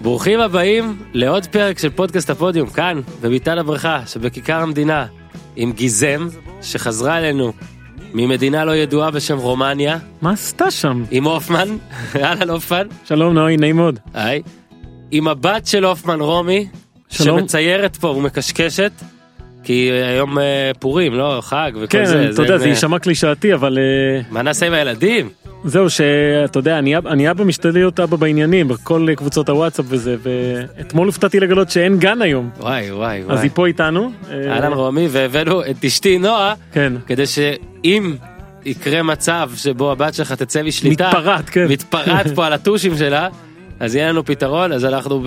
ברוכים הבאים לעוד פרק של פודקאסט הפודיום, כאן, בביתן הבריכה, שבכיכר המדינה, עם גיזם, שחזרה אלינו ממדינה לא ידועה בשם רומניה, מה עשתה שם? עם הופמן, אהלן הופמן, שלום נוי, נעים מאוד. היי, עם הבת של הופמן רומי, שלום. שמציירת פה ומקשקשת, כי היום אה, פורים, לא? חג וכל כן, זה. אתה יודע, זה אה, יישמע קלישאתי, אבל אה, מה נעשה עם הילדים? זהו שאתה יודע, אני אני אבא משתדל להיות אבא בעניינים, בכל קבוצות הוואטסאפ וזה, ואתמול הופתעתי לגלות שאין גן היום. וואי וואי אז וואי. היא פה איתנו. אה, אהלן רומי, והבאנו את אשתי נועה, כן. כדי שאם יקרה מצב שבו הבת שלך תצא משליטה, מתפרעת, כן. מתפרעת פה על הטושים שלה, אז יהיה לנו פתרון, אז אנחנו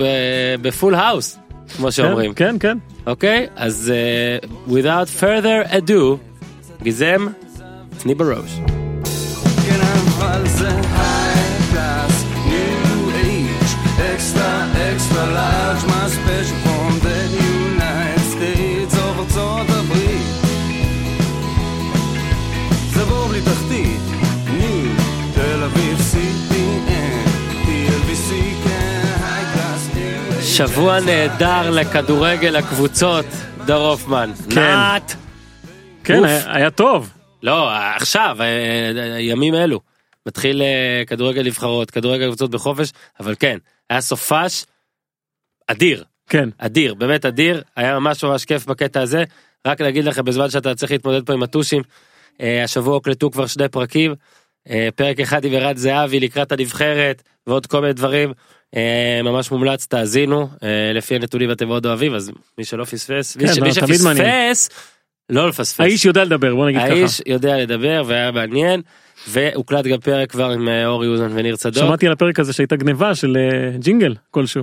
ב full house, כמו שאומרים, כן, כן. אוקיי? אז uh, without further ado, גיזם, תני בראש. אבל זה ארצות הברית. זה בור בלי תחתית, תל אביב CPN, TLBC, כן. שבוע נהדר לכדורגל הקבוצות, דור הופמן. כן. נעט! כן. היה היה טוב. לא, עכשיו, אה, ימים אלו. מתחיל אה, כדורגל נבחרות, כדורגל קבוצות בחופש, אבל כן, היה סופש אדיר, כן. אדיר, באמת אדיר, היה ממש ממש כיף בקטע הזה. רק להגיד לכם, בזמן שאתה צריך להתמודד פה עם הטושים, אה, השבוע הוקלטו כבר שני פרקים, אה, פרק אחד עם ערד זהבי לקראת הנבחרת, ועוד כל מיני דברים. ממש מומלץ, תאזינו, לפי הנתונים אתם מאוד אוהבים, אז מי שלא פספס, מי כן, ש- לא, מי. שפספס, לא לפספס. האיש יודע לדבר, בוא נגיד ככה. האיש יודע לדבר והיה מעניין והוקלט גם פרק כבר עם אה, אורי אוזן וניר צדוק. שמעתי על הפרק הזה שהייתה גניבה של אה, ג'ינגל כלשהו.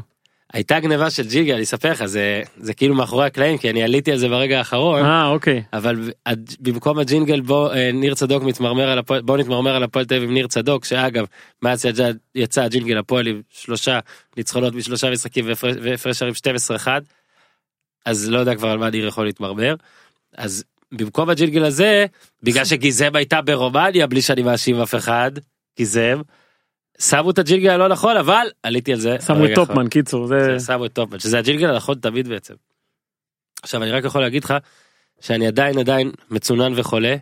הייתה גניבה של ג'יגה אני אספר לך זה זה כאילו מאחורי הקלעים כי אני עליתי על זה ברגע האחרון אה, אוקיי. אבל במקום הג'ינגל בוא אה, ניר צדוק מתמרמר על הפועל בוא נתמרמר על הפועל תל אביב עם ניר צדוק שאגב מאז יצא, הג'ינגל הפועל עם שלושה ניצחונות בשלושה משחקים והפרש שערים 12-1 אז לא יודע כבר על מה ניר יכול להתמרמר אז במקום הג'ינגל הזה בגלל שגיזם הייתה ברומניה בלי שאני מאשים אף אחד גיזם. שמו את הג'ינגל הלא נכון אבל עליתי על זה. שמו את. טופמן, קיצור, זה... זה שמו את טופמן שזה הג'ינגל הנכון תמיד בעצם. עכשיו אני רק יכול להגיד לך שאני עדיין עדיין מצונן וחולה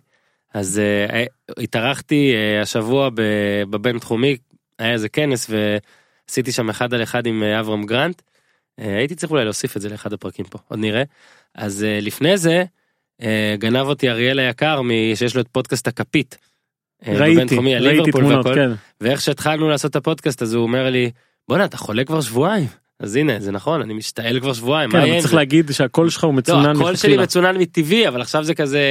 אז uh, התארחתי uh, השבוע בבין תחומי היה איזה כנס ועשיתי שם אחד על אחד עם uh, אברהם גרנט. Uh, הייתי צריך אולי להוסיף את זה לאחד הפרקים פה עוד נראה אז uh, לפני זה גנב אותי אריאל היקר שיש לו את פודקאסט הכפית. אה, ראיתי, ראיתי תמונות, והכל. כן. ואיך שהתחלנו לעשות את הפודקאסט אז הוא אומר לי בואנה אתה חולה כבר שבועיים אז הנה זה נכון אני משתעל כבר שבועיים כן, אבל צריך זה? להגיד שהקול שלך הוא לא מצונן הקול שלי. מצונן מטבעי אבל עכשיו זה כזה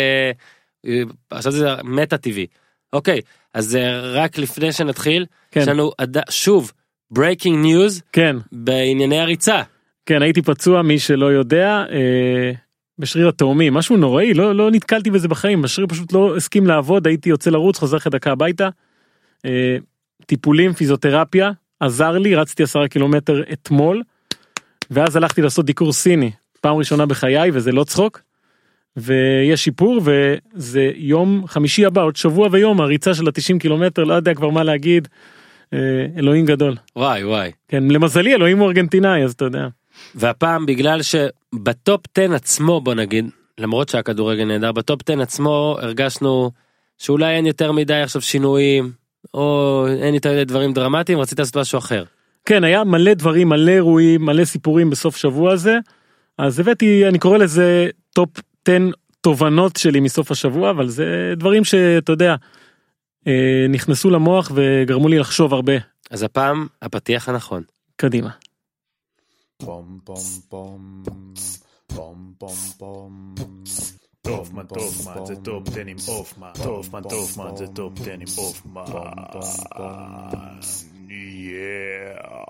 אה, עכשיו זה מטה טבעי אוקיי אז אה, רק לפני שנתחיל כן. יש לנו שוב breaking news כן, בענייני הריצה כן, הייתי פצוע, מי שלא יודע, אה, בשריר התאומי, משהו נוראי, לא, לא נתקלתי בזה בחיים, השריר פשוט לא הסכים לעבוד, הייתי יוצא לרוץ, חוזר אחרי דקה הביתה. אה, טיפולים, פיזיותרפיה, עזר לי, רצתי עשרה קילומטר אתמול, ואז הלכתי לעשות דיקור סיני, פעם ראשונה בחיי, וזה לא צחוק. ויש שיפור וזה יום חמישי הבא עוד שבוע ויום הריצה של ה-90 קילומטר לא יודע כבר מה להגיד אה, אלוהים גדול וואי וואי כן למזלי אלוהים הוא ארגנטינאי אז אתה יודע והפעם בגלל שבטופ 10 עצמו בוא נגיד למרות שהכדורגל נהדר בטופ 10 עצמו הרגשנו שאולי אין יותר מדי עכשיו שינויים או אין יותר מדי דברים דרמטיים רצית לעשות משהו אחר. כן היה מלא דברים מלא אירועים מלא סיפורים בסוף שבוע הזה אז הבאתי אני קורא לזה טופ 10 תובנות שלי מסוף השבוע אבל זה דברים שאתה יודע אה, נכנסו למוח וגרמו לי לחשוב הרבה אז הפעם הפתיח הנכון. קדימה. פום פום פום טופמן, טופמן, זה טופ 10 עם הופמן. טופמן, טופמן, זה טופ 10 עם הופמן. יאה.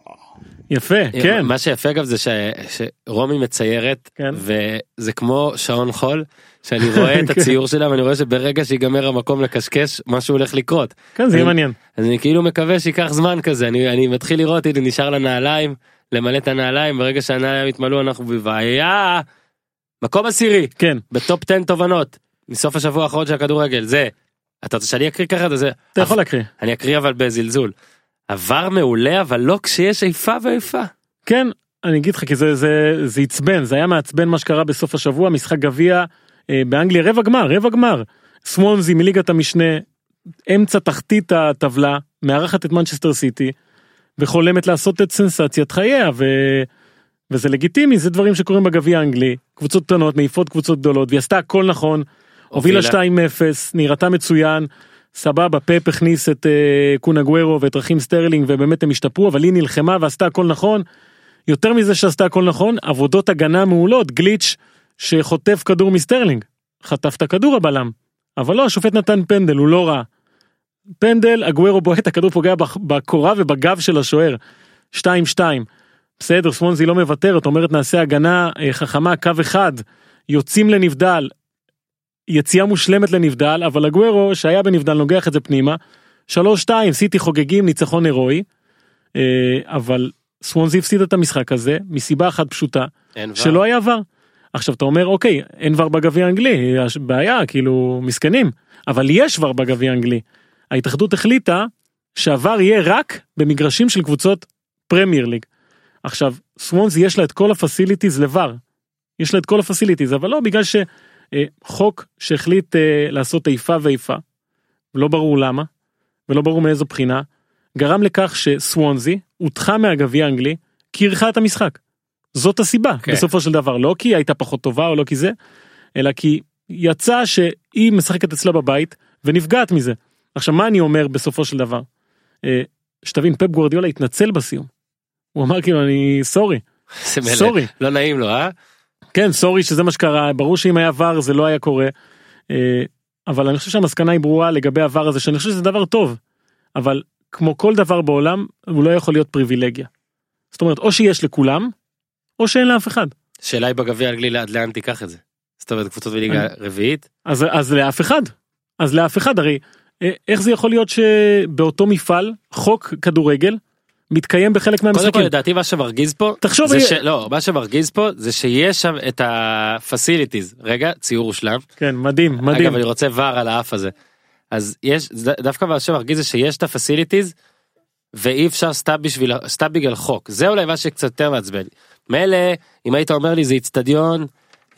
יפה כן מה שיפה אגב זה ש... שרומי מציירת כן. וזה כמו שעון חול שאני רואה את כן. הציור שלה ואני רואה שברגע שיגמר המקום לקשקש משהו הולך לקרות. כן זה יהיה מעניין אז אני כאילו מקווה שייקח זמן כזה אני אני מתחיל לראות הנה נשאר לה נעליים למלא את הנעליים ברגע שהנעליים יתמלאו אנחנו בבעיה. מקום עשירי. כן. בטופ 10 תובנות. מסוף השבוע האחרון של הכדורגל. זה. אתה רוצה שאני אקריא ככה? זה אתה יכול להקריא. אני אקריא אבל בזלזול. עבר מעולה אבל לא כשיש איפה ואיפה. כן, אני אגיד לך כי זה זה זה עצבן. זה היה מעצבן מה שקרה בסוף השבוע. משחק גביע אה, באנגליה רבע גמר רבע גמר. סוונזי מליגת המשנה אמצע תחתית הטבלה מארחת את מנצ'סטר סיטי וחולמת לעשות את סנסציית חייה ו... וזה לגיטימי זה דברים שקורים בגביע האנגלי. קבוצות קטנות מעיפות קבוצות גדולות והיא עשתה הכל נכון. הובילה 2-0 נראתה מצוין. סבבה פפ הכניס את uh, קון אגוורו ואת רחים סטרלינג ובאמת הם השתפרו אבל היא נלחמה ועשתה הכל נכון. יותר מזה שעשתה הכל נכון עבודות הגנה מעולות גליץ' שחוטף כדור מסטרלינג. חטף את הכדור הבלם. אבל לא השופט נתן פנדל הוא לא רע. פנדל אגוורו בועט הכדור פוגע בקורה ובגב של השוער. 2-2. בסדר סוונזי לא מוותרת אומרת נעשה הגנה אה, חכמה קו אחד יוצאים לנבדל. יציאה מושלמת לנבדל אבל אגוורו שהיה בנבדל נוגח את זה פנימה. 3-2 סיטי חוגגים ניצחון הירואי. אה, אבל סוונזי הפסיד את המשחק הזה מסיבה אחת פשוטה. שלא היה ור. עכשיו אתה אומר אוקיי אין ור בגביע האנגלי בעיה כאילו מסכנים אבל יש ור בגביע האנגלי. ההתאחדות החליטה שהוור יהיה רק במגרשים של קבוצות פרמייר ליג. עכשיו סוונזי יש לה את כל הפסיליטיז לבר. יש לה את כל הפסיליטיז אבל לא בגלל שחוק שהחליט אה, לעשות איפה ואיפה. לא ברור למה ולא ברור מאיזו בחינה גרם לכך שסוונזי הודחה מהגביע האנגלי כי אירחה את המשחק. זאת הסיבה כן. בסופו של דבר לא כי היא הייתה פחות טובה או לא כי זה אלא כי יצא שהיא משחקת אצלה בבית ונפגעת מזה. עכשיו מה אני אומר בסופו של דבר. אה, שתבין פפ גוורדיולה התנצל בסיום. הוא אמר כאילו אני סורי. סורי. לא נעים לו אה? כן סורי שזה מה שקרה ברור שאם היה ור זה לא היה קורה. אה, אבל אני חושב שהמסקנה היא ברורה לגבי הוור הזה שאני חושב שזה דבר טוב. אבל כמו כל דבר בעולם הוא לא יכול להיות פריבילגיה. זאת אומרת או שיש לכולם או שאין לאף אחד. שאלה היא בגביע האנגלי עד לאן תיקח את זה. זאת אומרת קבוצות בליגה רביעית. אז אז לאף אחד. אז לאף אחד הרי איך זה יכול להיות שבאותו מפעל חוק כדורגל מתקיים בחלק קודם כל מהמשחקים. לדעתי מה שמרגיז פה תחשוב זה יהיה- ש... לא מה שמרגיז פה זה שיש שם את הפסיליטיז רגע ציור הושלם כן מדהים מדהים. אגב אני רוצה ור על האף הזה. אז יש דווקא מה שמרגיז זה שיש את הפסיליטיז ואי אפשר סתם בשביל סתם בגלל חוק זה אולי מה שקצת יותר מעצבן. מילא אם היית אומר לי זה איצטדיון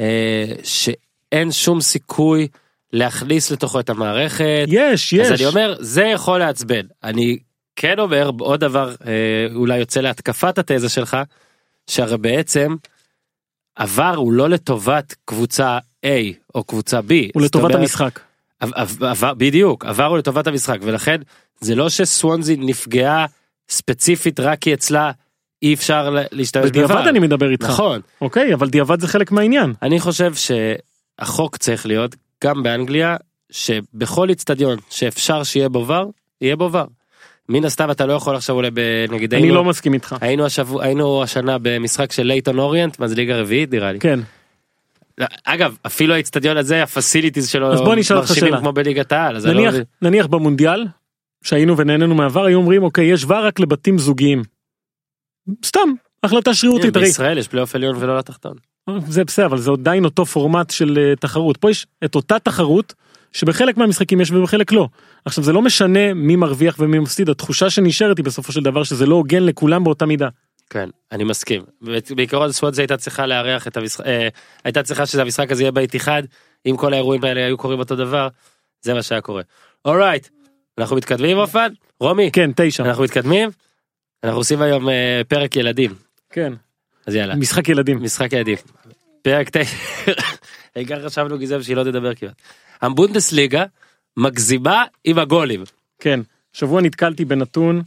אה, שאין שום סיכוי להכניס לתוכו את המערכת. יש יש. אז אני אומר זה יכול לעצבן אני כן אומר עוד דבר אה, אולי יוצא להתקפת התזה שלך שהרי בעצם עבר הוא לא לטובת קבוצה A או קבוצה B. הוא לטובת אומרת, המשחק. עב- עב- עבר בדיוק עבר הוא לטובת המשחק ולכן זה לא שסוונזי נפגעה ספציפית רק כי אצלה אי אפשר להשתמש בדיעבד בVAR. אני מדבר איתך. נכון אוקיי אבל דיעבד זה חלק מהעניין. אני חושב שהחוק צריך להיות גם באנגליה שבכל איצטדיון שאפשר שיהיה בו ור יהיה בו ור. מן הסתם אתה לא יכול עכשיו אולי נגיד אני היינו, לא מסכים איתך. היינו השבוע היינו השנה במשחק של לייטון אוריינט מה זה ליגה רביעית נראה לי. כן. אגב אפילו האיצטדיון הזה הפסיליטיז שלו אז בוא נשאל אותך שאלה. כמו בליגת העל. אני לא נניח. נניח במונדיאל שהיינו ונהנינו מהעבר היו אומרים אוקיי יש ור רק לבתים זוגיים. סתם החלטה שרירותית הרי בישראל יש פלייאוף עליון ולא לתחתון. זה בסדר אבל זה עדיין אותו פורמט של אה, תחרות פה יש את אותה תחרות שבחלק מהמשחקים יש ובחלק לא. עכשיו זה לא משנה מי מרוויח ומי מפסיד התחושה שנשארת היא בסופו של דבר שזה לא הוגן לכולם באותה מידה. כן אני מסכים בעיקרון סוואנזי הייתה צריכה לארח את המשחק אה, הייתה צריכה שהמשחק הזה יהיה באיתיחד אם כל האירועים האלה היו קורים אותו דבר זה מה שהיה קורה. אורייט אנחנו מתקדמים אופן רומי כן תשע. אנחנו מתקדמים אנחנו עושים היום אה, פרק ילדים כן. אז יאללה משחק ילדים. משחק ילדים פרק תשע העיקר חשבנו גזעם שהיא לא תדבר כמעט. הבונדסליגה מגזימה עם הגולים כן. שבוע נתקלתי בנתון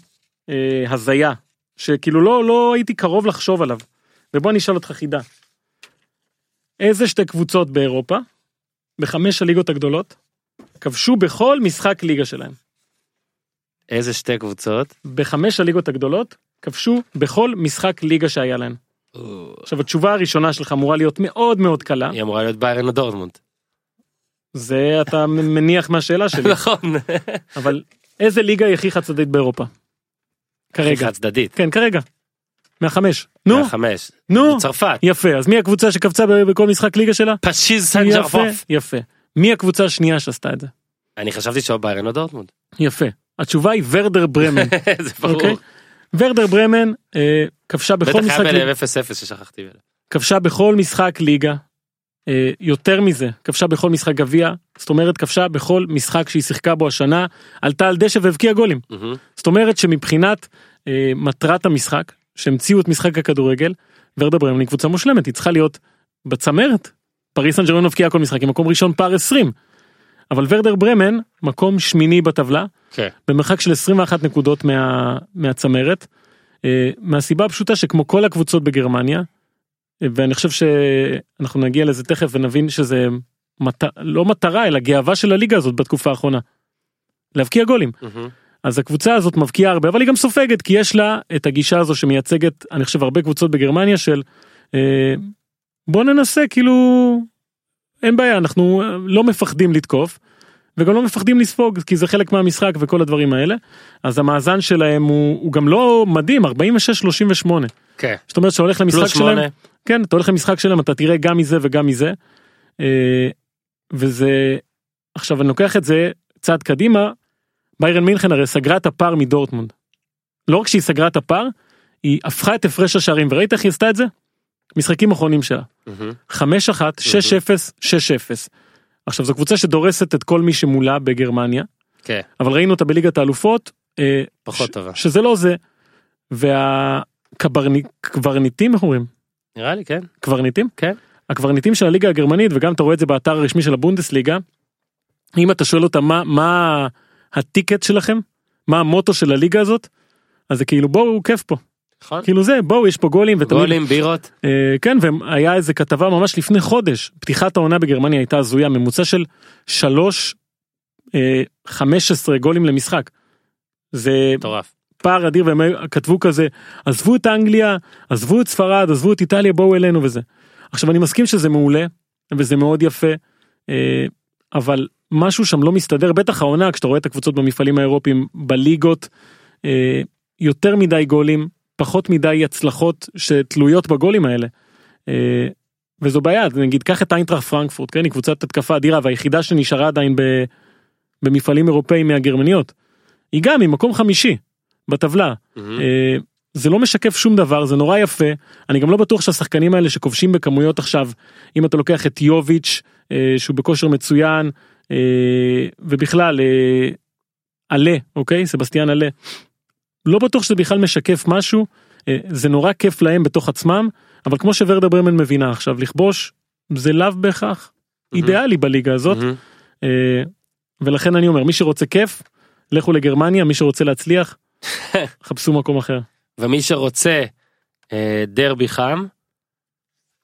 אה, הזיה שכאילו לא לא הייתי קרוב לחשוב עליו. ובוא אני אשאל אותך חידה. איזה שתי קבוצות באירופה בחמש הליגות הגדולות כבשו בכל משחק ליגה שלהם. איזה שתי קבוצות. בחמש הליגות הגדולות כבשו בכל משחק ליגה שהיה להם. עכשיו התשובה הראשונה שלך אמורה להיות מאוד מאוד קלה היא אמורה להיות ביירן או. זה אתה מניח מהשאלה שלי נכון. אבל איזה ליגה היא הכי חד צדדית באירופה? כרגע. חד צדדית. כן כרגע. מהחמש. נו מהחמש. נו צרפת. יפה אז מי הקבוצה שקפצה בכל משחק ליגה שלה? פשיז סן ג'רפוף. יפה. מי הקבוצה השנייה שעשתה את זה? אני חשבתי שהוא ביירן או דורטמונד. יפה. התשובה היא ורדר ברמן. זה ברור. אוקיי? ורדר ברמן אה, כבשה בכל בטח משחק היה ליגה. בלב 0-0 ששכחתי. כבשה בכל משחק ליגה. אה, יותר מזה, כבשה בכל משחק גביע, זאת אומרת כבשה בכל משחק שהיא שיחקה בו השנה, עלתה על דשא והבקיעה גולים. מהמם. זאת אומרת שמבחינת אה, מטרת המשחק, שהמציאו את משחק הכדורגל, ורדה ברמן היא קבוצה מושלמת, היא צריכה להיות בצמרת. פריס סן ג'רמן מבקיעה כל משחק, היא מקום ראשון פער 20. אבל ורדר ברמן, מקום שמיני בטבלה, כן. במרחק של 21 נקודות מה, מהצמרת, אה, מהסיבה הפשוטה שכמו כל הקבוצות בגרמניה, אה, ואני חושב שאנחנו נגיע לזה תכף ונבין שזה מת, לא מטרה אלא גאווה של הליגה הזאת בתקופה האחרונה. להבקיע גולים. מהמם. אז הקבוצה הזאת מבקיעה הרבה אבל היא גם סופגת כי יש לה את הגישה הזו שמייצגת אני חושב הרבה קבוצות בגרמניה של אה, בוא ננסה כאילו אין בעיה אנחנו אה, לא מפחדים לתקוף וגם לא מפחדים לספוג כי זה חלק מהמשחק וכל הדברים האלה אז המאזן שלהם הוא, הוא גם לא מדהים 46-38 כן. זאת אומרת שהולך למשחק שלהם. כן אתה הולך למשחק שלהם אתה תראה גם מזה וגם מזה. אה, וזה עכשיו אני לוקח את זה צעד קדימה ביירן מינכן הרי סגרה את הפער מדורטמונד. לא רק שהיא סגרה את הפער היא הפכה את הפרש השערים וראית איך היא עשתה את זה? משחקים אחרונים שלה. מהמם. 5-1, 6-0, 6-0. עכשיו זו קבוצה שדורסת את כל מי שמולה בגרמניה כן. אבל ראינו אותה בליגת האלופות אה, פחות ש- טובה. שזה לא זה. והקברניטים איך אומרים? נראה לי כן. קברניטים? כן. הקברניטים של הליגה הגרמנית וגם אתה רואה את זה באתר הרשמי של הבונדסליגה. אם אתה שואל אותם מה מה הטיקט שלכם מה המוטו של הליגה הזאת אז זה כאילו בואו כיף פה נכון. כאילו זה בואו יש פה גולים ותמיד גולים בירות. אה, כן והיה איזה כתבה ממש לפני חודש פתיחת העונה בגרמניה הייתה הזויה ממוצע של 3 אה, 15 גולים למשחק. זה מטורף. פער אדיר והם כתבו כזה עזבו את אנגליה עזבו את ספרד עזבו את איטליה בואו אלינו וזה. עכשיו אני מסכים שזה מעולה וזה מאוד יפה אה, אבל משהו שם לא מסתדר בטח העונה כשאתה רואה את הקבוצות במפעלים האירופיים בליגות אה, יותר מדי גולים פחות מדי הצלחות שתלויות בגולים האלה. אה, וזו בעיה נגיד קח את איינטראכט פרנקפורט כן היא קבוצת התקפה אדירה והיחידה שנשארה עדיין ב, במפעלים אירופאים מהגרמניות. היא גם ממקום חמישי בטבלה. אה, זה לא משקף שום דבר זה נורא יפה אני גם לא בטוח שהשחקנים האלה שכובשים בכמויות עכשיו אם אתה לוקח את יוביץ' אה, שהוא בכושר מצוין ובכלל עלה אוקיי סבסטיאן עלה. לא בטוח שזה בכלל משקף משהו אה, זה נורא כיף להם בתוך עצמם אבל כמו שוורדה ברמן מבינה עכשיו לכבוש זה לאו בהכרח. אידיאלי בליגה הזאת. אה, ולכן אני אומר מי שרוצה כיף לכו לגרמניה מי שרוצה להצליח חפשו מקום אחר. ומי שרוצה אה, דרבי חם.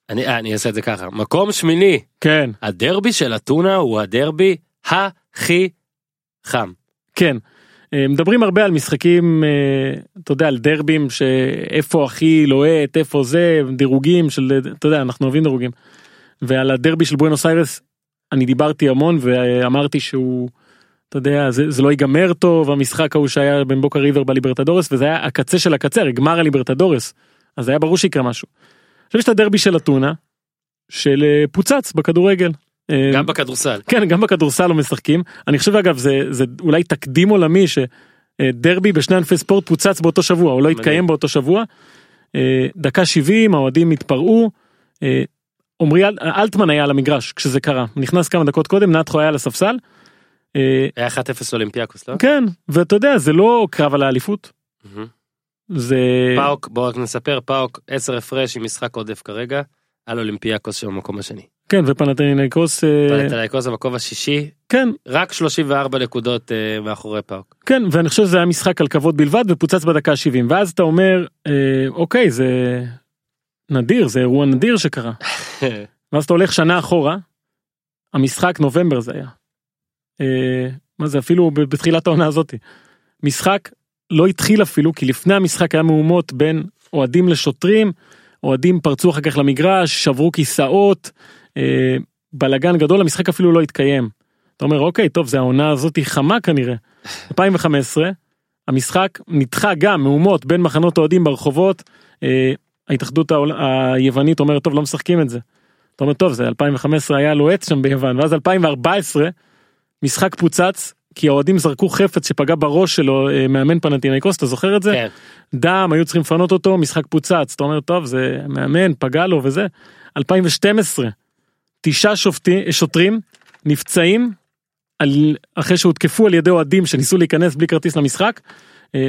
אני אני אעשה את זה ככה מקום שמיני כן הדרבי של אתונה הוא הדרבי הכי חם. כן. אה, מדברים הרבה על משחקים, אה, אתה יודע, על דרבים, שאיפה הכי לוהט, איפה זה, דירוגים של, אתה יודע, אנחנו אוהבים דירוגים. ועל הדרבי של בואנוס איירס, אני דיברתי המון ואמרתי שהוא, אתה יודע, זה, זה לא ייגמר טוב, המשחק ההוא שהיה בין בוקה ריבר בליברטדורס, וזה היה הקצה של הקצה, הרי גמר הליברטדורס, אז היה ברור שיקרה משהו. עכשיו יש את הדרבי של אתונה, של אה, פוצץ בכדורגל. אה, גם בכדורסל. כן גם בכדורסל לא משחקים אני חושב אגב זה זה אולי תקדים עולמי שדרבי בשני ענפי ספורט פוצץ באותו שבוע או לא. התקיים באותו שבוע. אה, דקה 70 האוהדים התפרעו. אה, עמרי אל- אלטמן היה על המגרש כשזה קרה נכנס כמה דקות קודם נאתכו היה על הספסל. אה, היה 1-0 אולימפיאקוס לא? כן ואתה יודע זה לא קרב על האליפות. זה פאוק בוא רק נספר פאוק 10 הפרש עם משחק עודף כרגע על אולימפיאקוס שבמקום השני. כן ופנתניקוס אה, פנתנאיקוס במקום השישי כן רק 34 נקודות אה, מאחורי פאוק. כן ואני חושב שזה היה משחק על כבוד בלבד ופוצץ בדקה ה-70 ואז אתה אומר אה, אוקיי זה נדיר זה אירוע נדיר שקרה ואז אתה הולך שנה אחורה המשחק נובמבר זה היה. מה זה אפילו בתחילת העונה הזאתי. משחק לא התחיל אפילו כי לפני המשחק היה מהומות בין אוהדים לשוטרים אוהדים פרצו אחר כך למגרש שברו כיסאות אה, בלאגן גדול המשחק אפילו לא התקיים. אתה אומר אוקיי טוב זה העונה הזאת היא חמה כנראה. 2015 המשחק נדחה גם מהומות בין מחנות אוהדים ברחובות אה, ההתאחדות העול- היוונית אומרת טוב לא משחקים את זה. אתה אומר טוב זה 2015 היה לוהט שם ביוון ואז 2014 משחק פוצץ כי האוהדים זרקו חפץ שפגע בראש שלו אה, מאמן פנטינאיקוס אתה זוכר את זה? כן. דם היו צריכים לפנות אותו משחק פוצץ אתה אומר טוב זה מאמן פגע לו וזה 2012 תשעה שופטי, שוטרים נפצעים על, אחרי שהותקפו על ידי אוהדים שניסו להיכנס בלי כרטיס למשחק אה,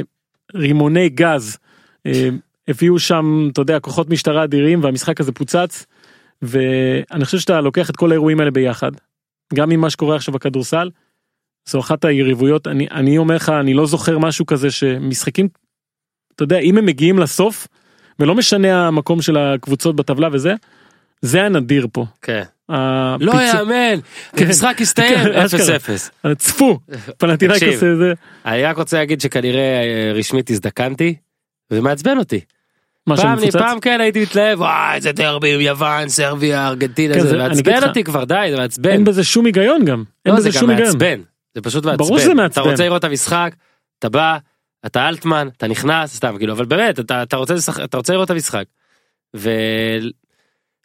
רימוני גז אה, הביאו שם אתה יודע כוחות משטרה אדירים והמשחק הזה פוצץ ואני חושב שאתה לוקח את כל האירועים האלה ביחד גם עם מה שקורה עכשיו בכדורסל. זו אחת היריבויות אני אני אומר לך אני לא זוכר משהו כזה שמשחקים אתה יודע אם הם מגיעים לסוף ולא משנה המקום של הקבוצות בטבלה וזה זה הנדיר פה. כן. הפיצו- לא יאמן, כן. המשחק הסתיים כן, אשכרה. 0-0. צפו פנטינאיקוס תקשיב. זה אני רק רוצה להגיד שכנראה אה, רשמית הזדקנתי, וזה מעצבן אותי. פעם. פעם כן הייתי מתלהב, וואי איזה דרבי עם יוון, סרביה, ארגנטינה, כן, זה זה- מעצבן אותי כבר די, זה מעצבן. אין בזה שום היגיון גם. אין לא, בזה זה שום היגיון. זה פשוט מעצבן. ברור שזה מעצבן. אתה רוצה לראות את המשחק, אתה בא, אתה אלטמן, אתה נכנס, סתם כאילו, אבל באמת, אתה, אתה, רוצה, לשח... אתה רוצה לראות את המשחק.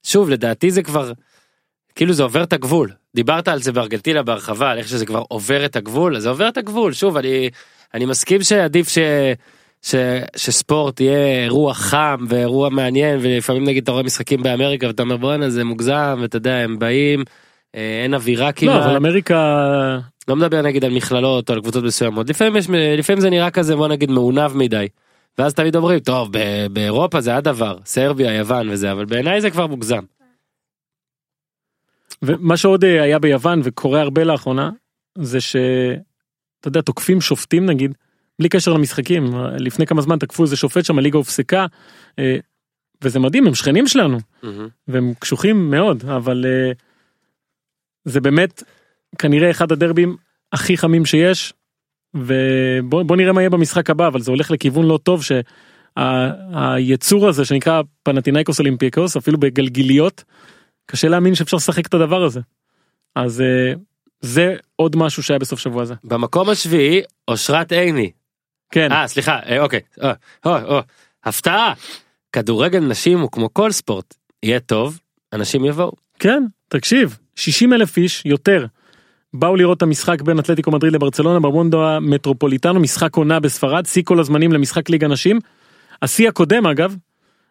ושוב, לדעתי זה כבר, כאילו זה עובר את הגבול. דיברת על זה בארגנטינה בהרחבה, על איך שזה כבר עובר את הגבול, אז זה עובר את הגבול. שוב, אני, אני מסכים שעדיף ש... ש, שספורט יהיה אירוע חם ואירוע מעניין ולפעמים נגיד אתה רואה משחקים באמריקה ואתה אומר בואנה זה מוגזם ואתה יודע הם באים אה, אין אווירה כמעט. לא אבל אמריקה לא מדבר נגיד על מכללות או על קבוצות מסוימות לפעמים יש לפעמים זה נראה כזה בוא נגיד מעונב מדי. ואז תמיד אומרים טוב באירופה זה הדבר סרביה יוון וזה אבל בעיניי זה כבר מוגזם. ומה שעוד אה, היה ביוון וקורה הרבה לאחרונה זה שאתה יודע תוקפים שופטים נגיד בלי קשר למשחקים לפני כמה זמן תקפו איזה שופט שם הליגה הופסקה אה, וזה מדהים הם שכנים שלנו. והם קשוחים מאוד אבל אה, זה באמת כנראה אחד הדרבים הכי חמים שיש ובוא בוא נראה מה יהיה במשחק הבא אבל זה הולך לכיוון לא טוב שהיצור הזה שנקרא פנטינאיקוס אולימפיקוס אפילו בגלגיליות קשה להאמין שאפשר לשחק את הדבר הזה. אז אה, זה עוד משהו שהיה בסוף שבוע הזה. במקום השביעי אושרת עיני. כן. אה סליחה אה, אוקיי. אה, אה, אה, הפתעה. כדורגל נשים הוא כמו כל ספורט יהיה טוב אנשים יבואו. כן, תקשיב, 60 אלף איש יותר באו לראות את המשחק בין אתלטיקו מדריד לברצלונה במונדו המטרופוליטנו, משחק עונה בספרד, שיא כל הזמנים למשחק ליגה נשים. השיא הקודם אגב,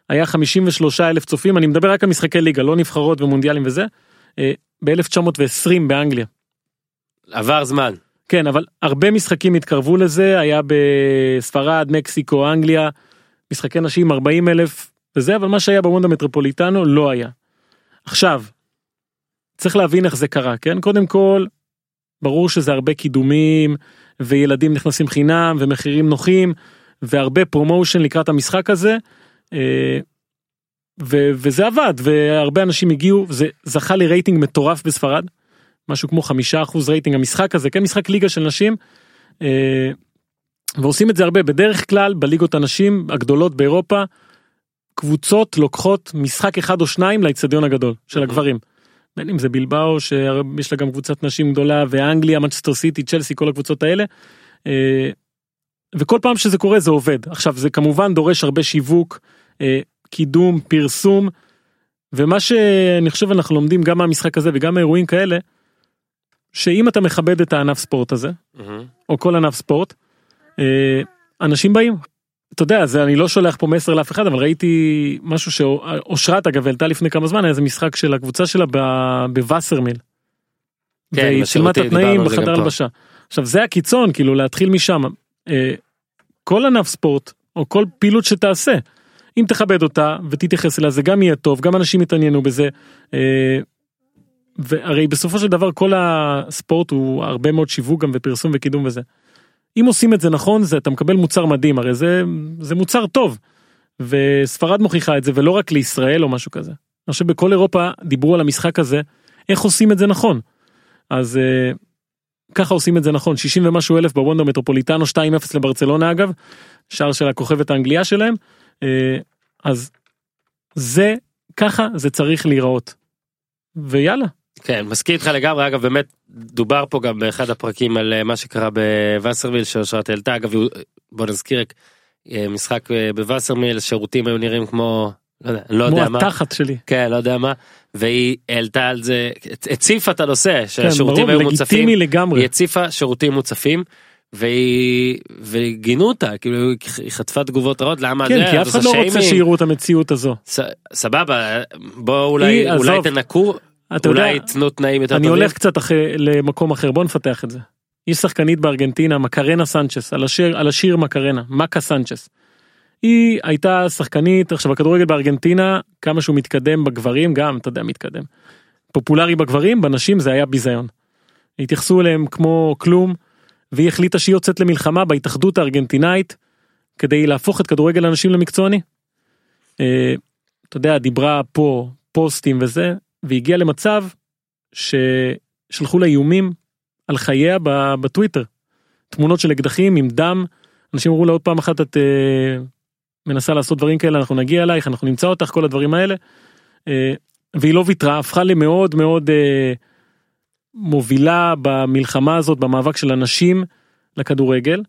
היה 53 אלף צופים, אני מדבר רק על משחקי ליגה, לא נבחרות ומונדיאלים וזה, אה, ב-1920 באנגליה. עבר זמן. כן, אבל הרבה משחקים התקרבו לזה, היה בספרד, מקסיקו, אנגליה, משחקי נשים 40 אלף וזה, אבל מה שהיה בוואנדה מטרופוליטנו לא היה. עכשיו, צריך להבין איך זה קרה, כן? קודם כל, ברור שזה הרבה קידומים, וילדים נכנסים חינם, ומחירים נוחים, והרבה promotion לקראת המשחק הזה, ו- וזה עבד, והרבה אנשים הגיעו, זה זכה לרייטינג מטורף בספרד. משהו כמו חמישה אחוז רייטינג המשחק הזה כן משחק ליגה של נשים. אה, ועושים את זה הרבה בדרך כלל בליגות הנשים הגדולות באירופה. קבוצות לוקחות משחק אחד או שניים לאצטדיון הגדול של הגברים. בין אם זה בילבאו שיש לה גם קבוצת נשים גדולה ואנגליה מנצ'סטר סיטי צ'לסי כל הקבוצות האלה. אה, וכל פעם שזה קורה זה עובד עכשיו זה כמובן דורש הרבה שיווק אה, קידום פרסום. ומה שאני חושב אנחנו לומדים גם מהמשחק הזה וגם מאירועים כאלה. שאם אתה מכבד את הענף ספורט הזה או כל ענף ספורט אה, אנשים באים. אתה יודע זה אני לא שולח פה מסר לאף אחד אבל ראיתי משהו שאושרת אגב העלתה לפני כמה זמן היה איזה משחק של הקבוצה שלה בווסרמיל. כן, והיא צילמה את התנאים בחדר. הלבשה. עכשיו זה הקיצון כאילו להתחיל משם. אה, כל ענף ספורט או כל פעילות שתעשה אם תכבד אותה ותתייחס אליה זה גם יהיה טוב גם אנשים יתעניינו בזה. אה, והרי בסופו של דבר כל הספורט הוא הרבה מאוד שיווק גם ופרסום וקידום וזה. אם עושים את זה נכון זה אתה מקבל מוצר מדהים הרי זה זה מוצר טוב. וספרד מוכיחה את זה ולא רק לישראל או משהו כזה. אני חושב בכל אירופה דיברו על המשחק הזה איך עושים את זה נכון. אז אה, ככה עושים את זה נכון 60 ומשהו אלף בוונדו מטרופוליטנו 2-0 לברצלונה אגב שער של הכוכבת האנגליה שלהם אה, אז זה ככה זה צריך להיראות. ויאללה. כן מסכים איתך לגמרי. אגב באמת דובר פה גם באחד הפרקים על אה, מה שקרה בווסרמיל שאושרת העלתה. אגב בוא נזכיר אה, משחק בווסרמיל שירותים היו נראים כמו לא יודע, לא יודע כמו מה, התחת שלי. כן לא יודע מה, והיא העלתה על זה, הציפה את הנושא כן, שהשירותים ברור, היו מוצפים, לגיטימי לגמרי. היא הציפה שירותים מוצפים. והיא וגינו אותה כאילו היא חטפה תגובות רעות למה כן, זה, כי אף אחד לא רוצה. שיראו את המציאות הזו. ס- סבבה בוא אולי היא- אולי עזוב. תנקו אתה יודע, אולי תנו תנאים יותר אני טובים. הולך קצת אחרי, למקום אחר, בוא נפתח את זה. יש שחקנית בארגנטינה, מקרנה סנצ'ס, על השיר, על השיר מקרנה, מקה סנצ'ס. היא הייתה שחקנית, עכשיו הכדורגל בארגנטינה, כמה שהוא מתקדם בגברים, גם, אתה יודע, מתקדם. פופולרי בגברים, בנשים זה היה ביזיון. התייחסו אליהם כמו כלום, והיא החליטה שהיא יוצאת למלחמה בהתאחדות הארגנטינאית, כדי להפוך את כדורגל הנשים למקצועני. אה, אתה יודע, דיברה פה פוסטים וזה, והגיעה למצב ששלחו לה איומים על חייה בטוויטר. תמונות של אקדחים עם דם, אנשים אמרו לה עוד פעם אחת את אה, מנסה לעשות דברים כאלה, אנחנו נגיע אלייך, אנחנו נמצא אותך, כל הדברים האלה. אה, והיא לא ויתרה, הפכה למאוד מאוד אה, מובילה במלחמה הזאת, במאבק של הנשים לכדורגל.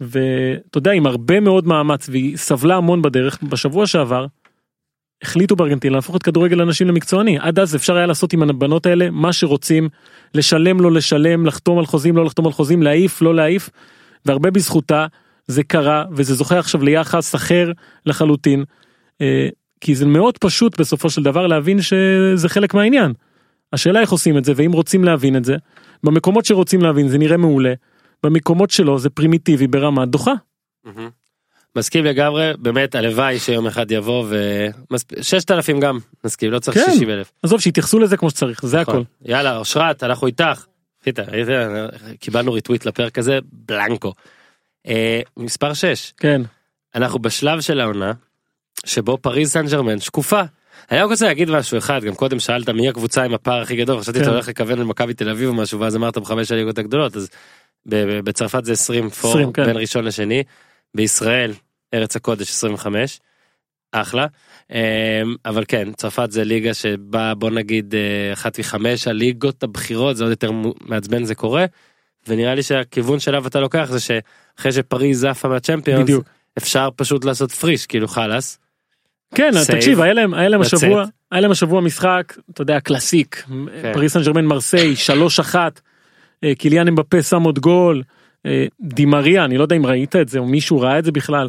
ואתה יודע, עם הרבה מאוד מאמץ, והיא סבלה המון בדרך, בשבוע שעבר, החליטו בארגנטינה להפוך את כדורגל הנשים למקצועני. עד אז אפשר היה לעשות עם הבנות האלה מה שרוצים, לשלם לא לשלם, לחתום על חוזים לא לחתום על חוזים, להעיף לא להעיף, והרבה בזכותה זה קרה וזה זוכה עכשיו ליחס אחר לחלוטין. אה, כי זה מאוד פשוט בסופו של דבר להבין שזה חלק מהעניין. השאלה איך עושים את זה ואם רוצים להבין את זה, במקומות שרוצים להבין זה נראה מעולה, במקומות שלא זה פרימיטיבי ברמה דוחה. מסכים לגמרי באמת הלוואי שיום אחד יבוא ו... ששת אלפים גם מסכים לא צריך כן. אלף. עזוב שיתייחסו לזה כמו שצריך זה נכון. הכל. יאללה אושרת אנחנו איתך. קיבלנו ריטוויט לפרק הזה בלנקו. אה, מספר 6 כן. אנחנו בשלב של העונה שבו פריז סן ג'רמן שקופה. אני רק רוצה להגיד משהו אחד גם קודם שאלת מי הקבוצה עם הפער הכי גדול חשבתי כן. שאתה הולך לכוון למכבי תל אביב או משהו ואז אמרת בחמש הליגות הגדולות אז בצרפת זה 20 פור 20, כן. בין ראשון לשני בישראל ארץ הקודש 25 אחלה אמ, אבל כן צרפת זה ליגה שבה בוא נגיד אה, אחת מחמש הליגות הבכירות זה עוד יותר מעצבן זה קורה. ונראה לי שהכיוון שאליו אתה לוקח זה שאחרי שפריז עפה מהצ'מפיונס בדיוק. אפשר פשוט לעשות freeze כאילו חלאס. כן, save, תקשיב, היה להם, היה להם. השבוע, היה להם השבוע משחק, אתה יודע, קלאסיק, כן. פריס סן ג'רמן מרסיי, 3-1, אה, קיליאן אמבפה שם עוד גול, אה, די מריה, אני לא יודע אם ראית את זה, או מישהו ראה את זה בכלל,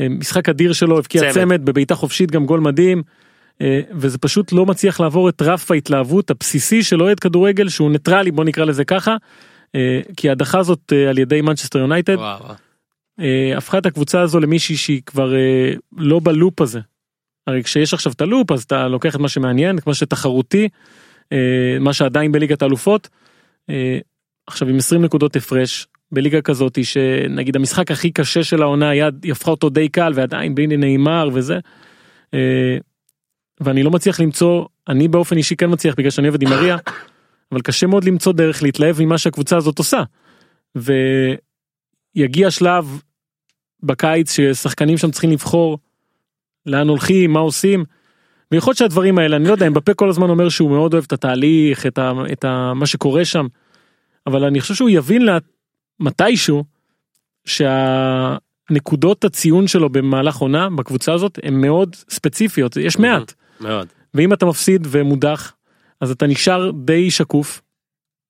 אה, משחק אדיר שלו, הבקיע צמד. צמד, בבעיטה חופשית גם גול מדהים, וזה פשוט לא מצליח לעבור את רף ההתלהבות הבסיסי של אוהד כדורגל, שהוא ניטרלי, בוא נקרא לזה ככה, כי ההדחה הזאת אה, על ידי מנצ'סטר יונייטד. אה, הפכה את הקבוצה הזו למישהי שהיא כבר אה, לא ב loop הזה. הרי כשיש עכשיו את ה loop אז אתה לוקח את מה שמעניין, את מה שתחרותי, אה, מה שעדיין בליגת האלופות. אה, עכשיו עם 20 נקודות הפרש בליגה כזאתי שנגיד המשחק הכי קשה של העונה היה, היא הפכה אותו די קל ועדיין בהנה נאמר וזה. אה, ואני לא מצליח למצוא, אני באופן אישי כן מצליח בגלל שאני אוהב את דימריה, אבל קשה מאוד למצוא דרך להתלהב ממה שהקבוצה הזאת עושה. ויגיע שלב בקיץ ששחקנים שם צריכים לבחור לאן הולכים, מה עושים. ויכול להיות שהדברים האלה, אני לא יודע, אמבפה כל הזמן אומר שהוא מאוד אוהב את התהליך, את, ה, את ה, מה שקורה שם, אבל אני חושב שהוא יבין לה, מתישהו שהנקודות הציון שלו במהלך עונה בקבוצה הזאת הן מאוד ספציפיות, יש מעט. מאוד. ואם אתה מפסיד ומודח, אז אתה נשאר די שקוף,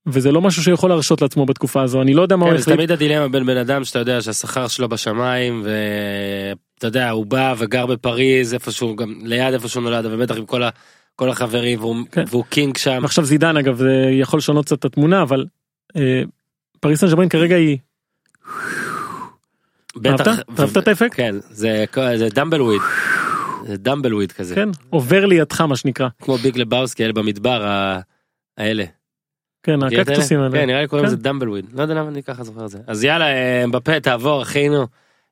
וזה לא משהו שיכול להרשות לעצמו בתקופה הזו, אני לא יודע מה הוא כן, החליט. תמיד הדילמה בין בן אדם שאתה יודע שהשכר שלו בשמיים ואתה יודע הוא בא וגר בפריז איפשהו גם ליד איפה שהוא נולד אבל בטח עם כל, ה, כל החברים והוא, כן. והוא קינג שם. ועכשיו זידן אגב זה יכול לשנות קצת את התמונה אבל אה, פריס סן ג'רמן כרגע היא בטח. אהבת? אהבת את האפקט? כן זה, זה tumbleweed. זה tumbleweed כזה. כן עובר לידך מה שנקרא כמו ביג לבובסקי אלה במדבר האלה. כן הקקטוסים אלה? האלה. כן נראה לי קוראים כן. לזה tumbleweed. לא יודע למה אני ככה זוכר את זה. אז יאללה אה, בפה תעבור אחינו.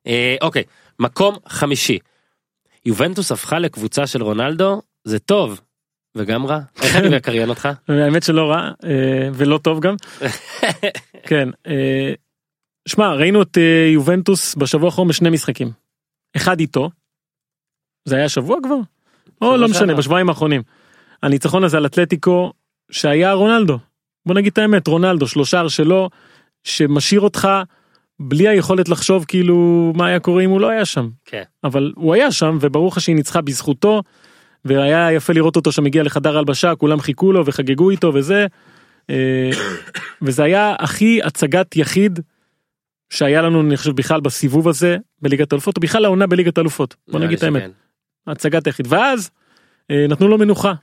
אה, אוקיי מקום חמישי. יובנטוס הפכה לקבוצה של רונלדו זה טוב וגם רע. איך אני מקריין אותך? האמת שלא רע אה, ולא טוב גם. כן. שמע ראינו את יובנטוס בשבוע האחרון בשני משחקים. אחד איתו. זה היה שבוע כבר? או לא משנה. בשבועיים האחרונים. הניצחון הזה על אתלטיקו שהיה רונלדו. בוא נגיד את האמת רונלדו שלושה שלו שמשאיר אותך בלי היכולת לחשוב כאילו מה היה קורה אם הוא לא היה שם. כן. אבל הוא היה שם וברור לך שהיא ניצחה בזכותו. והיה יפה לראות אותו שם מגיע לחדר הלבשה כולם חיכו לו וחגגו איתו וזה. אה, וזה היה הכי הצגת יחיד שהיה לנו אני חושב בכלל בסיבוב הזה בליגת האלופות או בכלל העונה בליגת האלופות. בוא נגיד את האמת. הצגת היחיד ואז אה, נתנו לו מנוחה.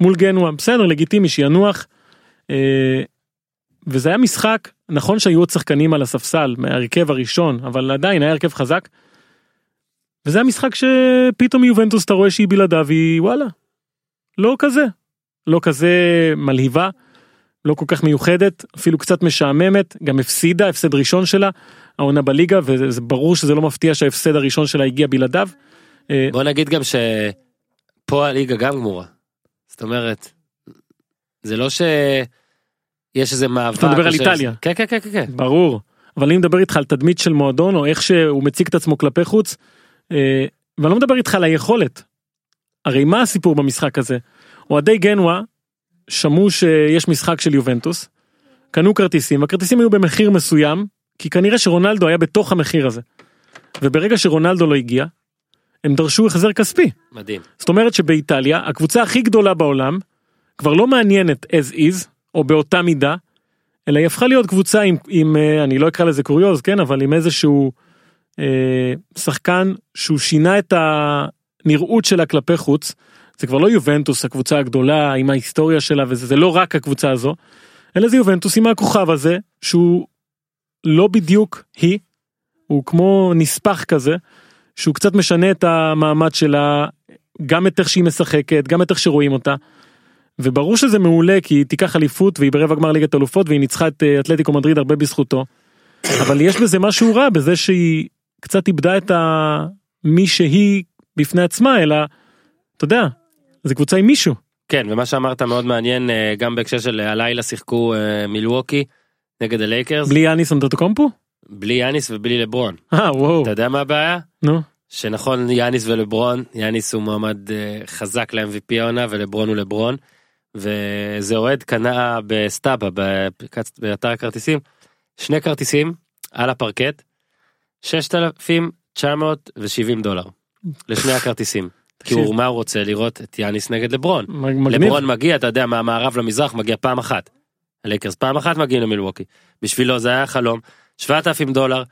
מול גנואה בסדר לגיטימי שינוח. אה, וזה היה משחק נכון שהיו עוד שחקנים על הספסל מההרכב הראשון אבל עדיין היה הרכב חזק. וזה המשחק שפתאום יובנטוס אתה רואה שהיא בלעדיו היא וואלה. לא כזה. לא כזה מלהיבה. לא כל כך מיוחדת אפילו קצת משעממת גם הפסידה הפסד ראשון שלה העונה בליגה וזה ברור שזה לא מפתיע שההפסד הראשון שלה הגיע בלעדיו. אה, בוא נגיד גם שפה הליגה גם גמורה. זאת אומרת, זה לא שיש איזה מאבק. אתה מדבר על איטליה. כן כן כן כן, כן. ברור אבל אני מדבר איתך על תדמית של מועדון או איך שהוא מציג את עצמו כלפי חוץ. אה, ואני לא מדבר איתך על היכולת. הרי מה הסיפור במשחק הזה? אוהדי גנואה שמעו שיש משחק של יובנטוס. קנו כרטיסים הכרטיסים היו במחיר מסוים כי כנראה שרונלדו היה בתוך המחיר הזה. וברגע שרונלדו לא הגיע הם דרשו החזר כספי. מדהים. זאת אומרת שבאיטליה הקבוצה הכי גדולה בעולם כבר לא מעניינת as is או באותה מידה אלא היא הפכה להיות קבוצה עם, עם אה, אני לא אקרא לזה קוריוז כן אבל עם איזשהו אה, שחקן שהוא שינה את הנראות שלה כלפי חוץ. זה כבר לא יובנטוס הקבוצה הגדולה עם ההיסטוריה שלה וזה זה לא רק הקבוצה הזו. אלא זה יובנטוס עם הכוכב הזה שהוא לא בדיוק היא. הוא כמו נספח כזה שהוא קצת משנה את המעמד שלה גם את איך שהיא משחקת גם את איך שרואים אותה. וברור שזה מעולה כי היא תיקח אליפות והיא ברבע גמר ליגת אלופות והיא ניצחה את אה, אתלטיקו מדריד הרבה בזכותו. אבל יש בזה משהו רע בזה שהיא קצת איבדה את ה... מי שהיא בפני עצמה אלא אתה יודע זה קבוצה עם מישהו. כן ומה שאמרת מאוד מעניין אה, גם בהקשר של אה, הלילה שיחקו מילווקי נגד הלייקרס בלי יאניס אנטרטוקומפו? בלי יאניס ובלי לברון. אה וואו אתה יודע מה הבעיה? נו שנכון יאניס ולברון יאניס הוא מועמד אה, חזק ל-MVP העונה ולברון הוא לברון. וזה אוהד קנה ב StubHub באתר הכרטיסים שני כרטיסים על הפרקט 6,970 דולר לשני הכרטיסים. כי הוא מה הוא רוצה לראות את יאניס נגד לברון. מגניב. לברון מגיע אתה יודע מהמערב למזרח מגיע פעם אחת. הלייקרס פעם אחת מגיעים למילווקי. בשבילו זה היה חלום 7,000 דולר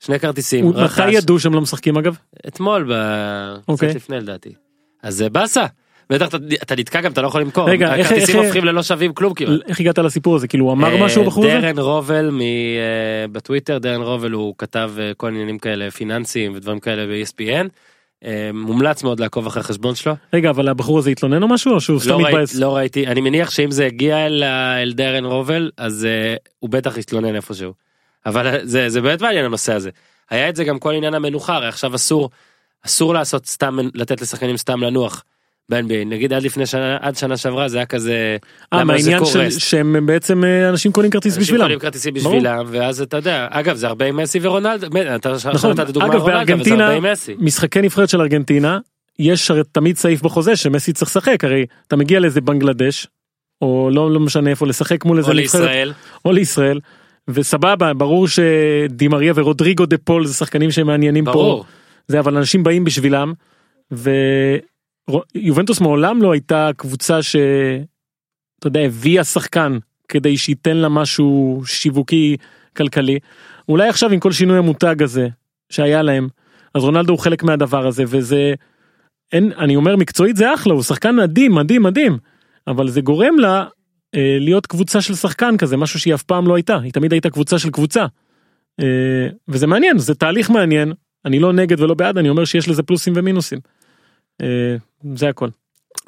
שני כרטיסים. רכש. מתי ידעו שהם לא משחקים אגב? אתמול ב... אוקיי. קצת לפני לדעתי. אז זה באסה. בטח אתה, אתה נתקע גם אתה לא יכול למכור. רגע, איך- הכרטיסים איך- הופכים ללא שווים כלום כמעט. איך הגעת לסיפור הזה כאילו הוא אמר אה, משהו הבחור הזה? דרן רובל מ... אה, בטוויטר דרן רובל הוא כתב אה, כל עניינים כאלה פיננסיים ודברים כאלה ב-ESPN. אה, מומלץ מאוד לעקוב אחרי החשבון שלו. רגע אבל הבחור הזה התלונן או משהו או שהוא סתם לא, ראיתי, מתבאס? לא ראיתי אני מניח שאם זה הגיע אל, אל דרן רובל אז uh, הוא בטח יתלונן איפשהו. אבל זה זה באמת מעניין הנושא הזה. היה את זה גם כל עניין המנוחה הרי עכשיו אסור אסור לעשות סתם לתת לשחקנים סתם לנוח. ב-NBA נגיד עד לפני שנה עד שנה שעברה זה היה כזה. אה למה זה מהעניין של-? שהם בעצם אה, אנשים קונים כרטיס אנשים בשבילם. קונים כרטיסים ברור. בשבילם ואז אתה יודע אגב זה הרבה עם מסי ורונלדו אתה נכון, נתת דוגמה אגב בארגנטינה. משחקי נבחרת של ארגנטינה יש הרי תמיד סעיף בחוזה שמסי צריך לשחק הרי אתה מגיע לאיזה בנגלדש או לא לא משנה איפה לשחק מול איזה או נבחרת לישראל. או לישראל וסבבה ברור שדימריה ורודריגו דה פול זה שחקנים שמעניינים פה ברור. זה אבל אנשים באים בשבילם ויובנטוס מעולם לא הייתה קבוצה ש... אתה יודע הביאה שחקן כדי שייתן לה משהו שיווקי כלכלי אולי עכשיו עם כל שינוי המותג הזה שהיה להם אז רונלדו הוא חלק מהדבר הזה וזה אין אני אומר מקצועית זה אחלה הוא שחקן מדהים מדהים מדהים אבל זה גורם לה אה, להיות קבוצה של שחקן כזה משהו שהיא אף פעם לא הייתה היא תמיד הייתה קבוצה של קבוצה. אה, וזה מעניין זה תהליך מעניין אני לא נגד ולא בעד אני אומר שיש לזה פלוסים ומינוסים. אה, זה הכל.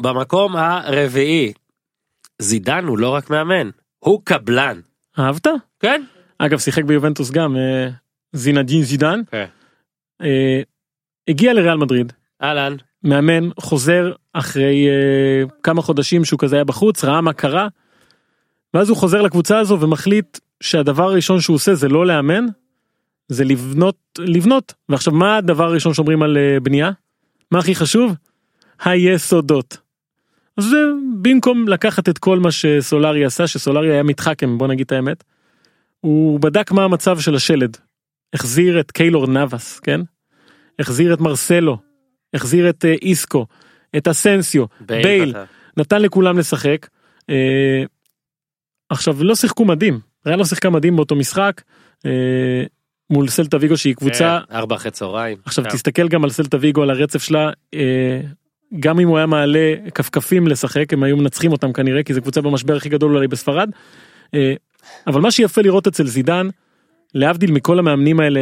במקום הרביעי זידן הוא לא רק מאמן הוא קבלן. אהבת? כן. אגב שיחק ביובנטוס גם אה, זינדין זידן כן. אה, הגיע לריאל מדריד אהלן. מאמן חוזר אחרי אה, כמה חודשים שהוא כזה היה בחוץ ראה מה קרה. ואז הוא חוזר לקבוצה הזו ומחליט שהדבר הראשון שהוא עושה זה לא לאמן. זה לבנות לבנות ועכשיו מה הדבר הראשון שאומרים על אה, בנייה? מה הכי חשוב? היסודות. אז זה במקום לקחת את כל מה שסולארי עשה שסולארי היה מתחכם בוא נגיד את האמת. הוא בדק מה המצב של השלד החזיר את קיילור נאבס, כן? החזיר את מרסלו, החזיר את אה, איסקו, את אסנסיו, בייל, פתח. נתן לכולם לשחק. עכשיו לא שיחקו מדהים, ריאל לא שיחקה מדהים באותו משחק אה, מול סלטה ויגו שהיא קבוצה, כן, ארבע אחרי צהריים. עכשיו כן. תסתכל גם על סלטה ויגו על הרצף שלה, אה, גם אם הוא היה מעלה כפכפים לשחק הם היו מנצחים אותם כנראה כי זו קבוצה במשבר הכי גדול אולי בספרד. אה, אבל מה שיפה לראות אצל זידן, להבדיל מכל המאמנים האלה,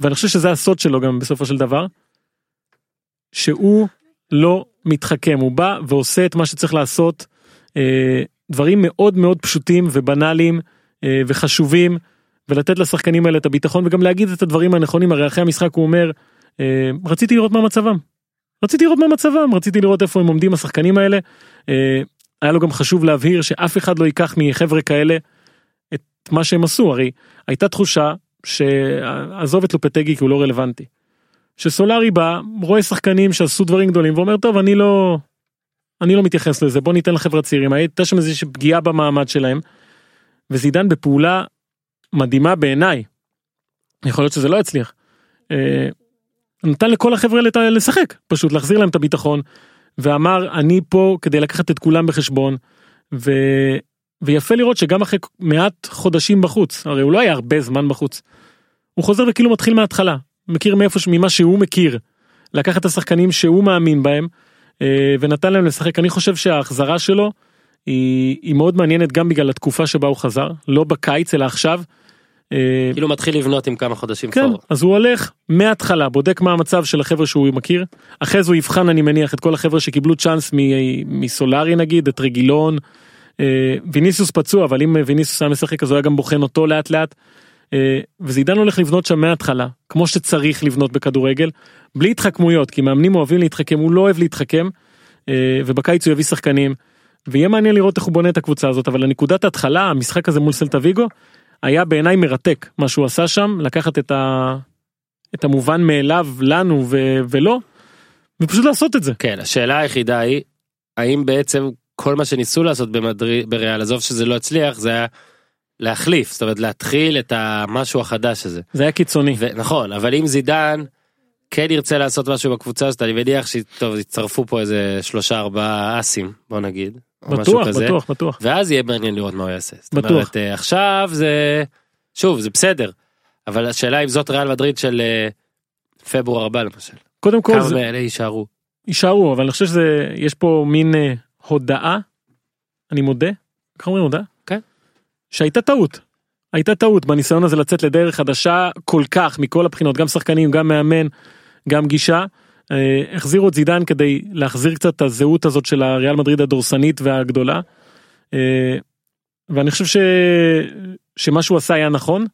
ואני חושב שזה הסוד שלו גם בסופו של דבר, שהוא לא מתחכם, הוא בא ועושה את מה שצריך לעשות, אה, דברים מאוד מאוד פשוטים ובנאליים אה, וחשובים, ולתת לשחקנים האלה את הביטחון וגם להגיד את הדברים הנכונים, הרי אחרי המשחק הוא אומר, אה, רציתי לראות מה מצבם. רציתי לראות מה מצבם, רציתי לראות איפה הם עומדים השחקנים האלה. אה, היה לו גם חשוב להבהיר שאף אחד לא ייקח מחבר'ה כאלה את מה שהם עשו, הרי הייתה תחושה שעזוב את לופטגי כי הוא לא רלוונטי. שסולארי בא, רואה שחקנים שעשו דברים גדולים ואומר טוב אני לא, אני לא מתייחס לזה בוא ניתן לחבר'ה צעירים, הייתה שם איזושהי פגיעה במעמד שלהם. וזידן בפעולה מדהימה בעיניי. יכול להיות שזה לא יצליח. אה, נתן לכל החבר'ה לשחק פשוט להחזיר להם את הביטחון ואמר אני פה כדי לקחת את כולם בחשבון ו... ויפה לראות שגם אחרי מעט חודשים בחוץ הרי הוא לא היה הרבה זמן בחוץ. הוא חוזר וכאילו מתחיל מההתחלה מכיר מאיפה ממה שהוא מכיר לקח את השחקנים שהוא מאמין בהם ונתן להם לשחק. אני חושב שההחזרה שלו היא, היא מאוד מעניינת גם בגלל התקופה שבה הוא חזר לא בקיץ אלא עכשיו. אה, כאילו מתחיל לבנות עם כמה חודשים כן, פור. אז הוא הולך מההתחלה, בודק מה המצב של החבר'ה שהוא מכיר, אחרי זה הוא יבחן אני מניח את כל החבר'ה שקיבלו צ'אנס מ- מסולארי נגיד, את רגילון, אה, ויניסיוס פצוע, אבל אם ויניסיוס היה משחק אז הוא היה גם בוחן אותו לאט לאט, אה, וזידן הולך לבנות שם מההתחלה, כמו שצריך לבנות בכדורגל, בלי התחכמויות, כי מאמנים אוהבים להתחכם, הוא לא אוהב להתחכם, אה, ובקיץ הוא יביא שחקנים, ויהיה מעניין לראות איך הוא בונה את הקבוצה הזאת, אבל הנקודת ההתחלה, המשחק הזה מול סלטה ויגו, היה בעיניי מרתק מה שהוא עשה שם לקחת את, ה... את המובן מאליו לנו ו... ולא ופשוט לעשות את זה. כן, השאלה היחידה היא, האם בעצם כל מה שניסו לעשות במדריד, בריאל, עזוב שזה לא הצליח, זה היה להחליף, זאת אומרת להתחיל את המשהו החדש הזה. זה היה קיצוני. ו- נכון, אבל אם זידן כן ירצה לעשות משהו בקבוצה הזאת, אני מניח שטוב, יצטרפו פה איזה שלושה ארבעה אסים, בוא נגיד. בטוח כזה. בטוח בטוח. ואז יהיה מעניין לראות מה הוא יעשה. בטוח. אומרת, אה, עכשיו זה, שוב, זה בסדר, אבל השאלה אם זאת ריאל מדריד של אה, פברואר הבא למשל. קודם כל כמה זה... מאלה יישארו. יישארו אבל אני חושב שזה יש פה מין אה, הודעה אני מודה איך אומרים הודעה? כן. שהייתה טעות. הייתה טעות בניסיון הזה לצאת לדרך חדשה כל כך מכל הבחינות גם שחקנים גם מאמן גם גישה. אה, החזירו את זידן כדי להחזיר קצת את הזהות הזאת של הריאל מדריד הדורסנית והגדולה. אה, ואני חושב ש... שמה שהוא עשה היה נכון.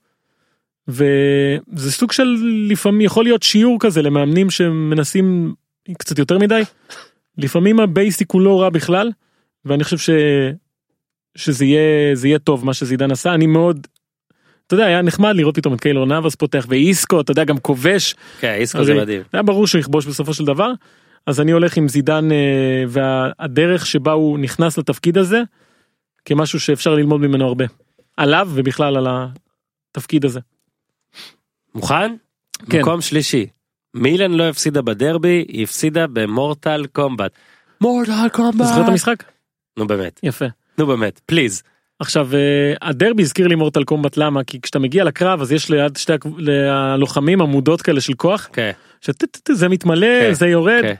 וזה סוג של לפעמים יכול להיות שיעור כזה למאמנים שמנסים קצת יותר מדי. לפעמים ה basic הוא לא רע בכלל ואני חושב ש... שזה יהיה זה יהיה טוב מה שזידן עשה אני מאוד. אתה יודע היה נחמד לראות פתאום את קיילור נאבס פותח ואיסקו אתה יודע גם כובש כן, איסקו זה מדהים. היה ברור שהוא יכבוש בסופו של דבר אז אני הולך עם זידן אה, והדרך שבה הוא נכנס לתפקיד הזה כמשהו שאפשר ללמוד ממנו הרבה עליו ובכלל על התפקיד הזה. מוכן? כן. מקום שלישי. מילן לא הפסידה בדרבי, היא הפסידה במורטל קומבט. מורטל קומבט. זוכר את המשחק? נו באמת, יפה. נו באמת, פליז. עכשיו אה, הדרבי הזכיר לי מורטל קומבט למה כי כשאתה מגיע לקרב אז יש ליד שתי הלוחמים עמודות כאלה של כוח כן, שזה מתמלא כן, זה יורד כן.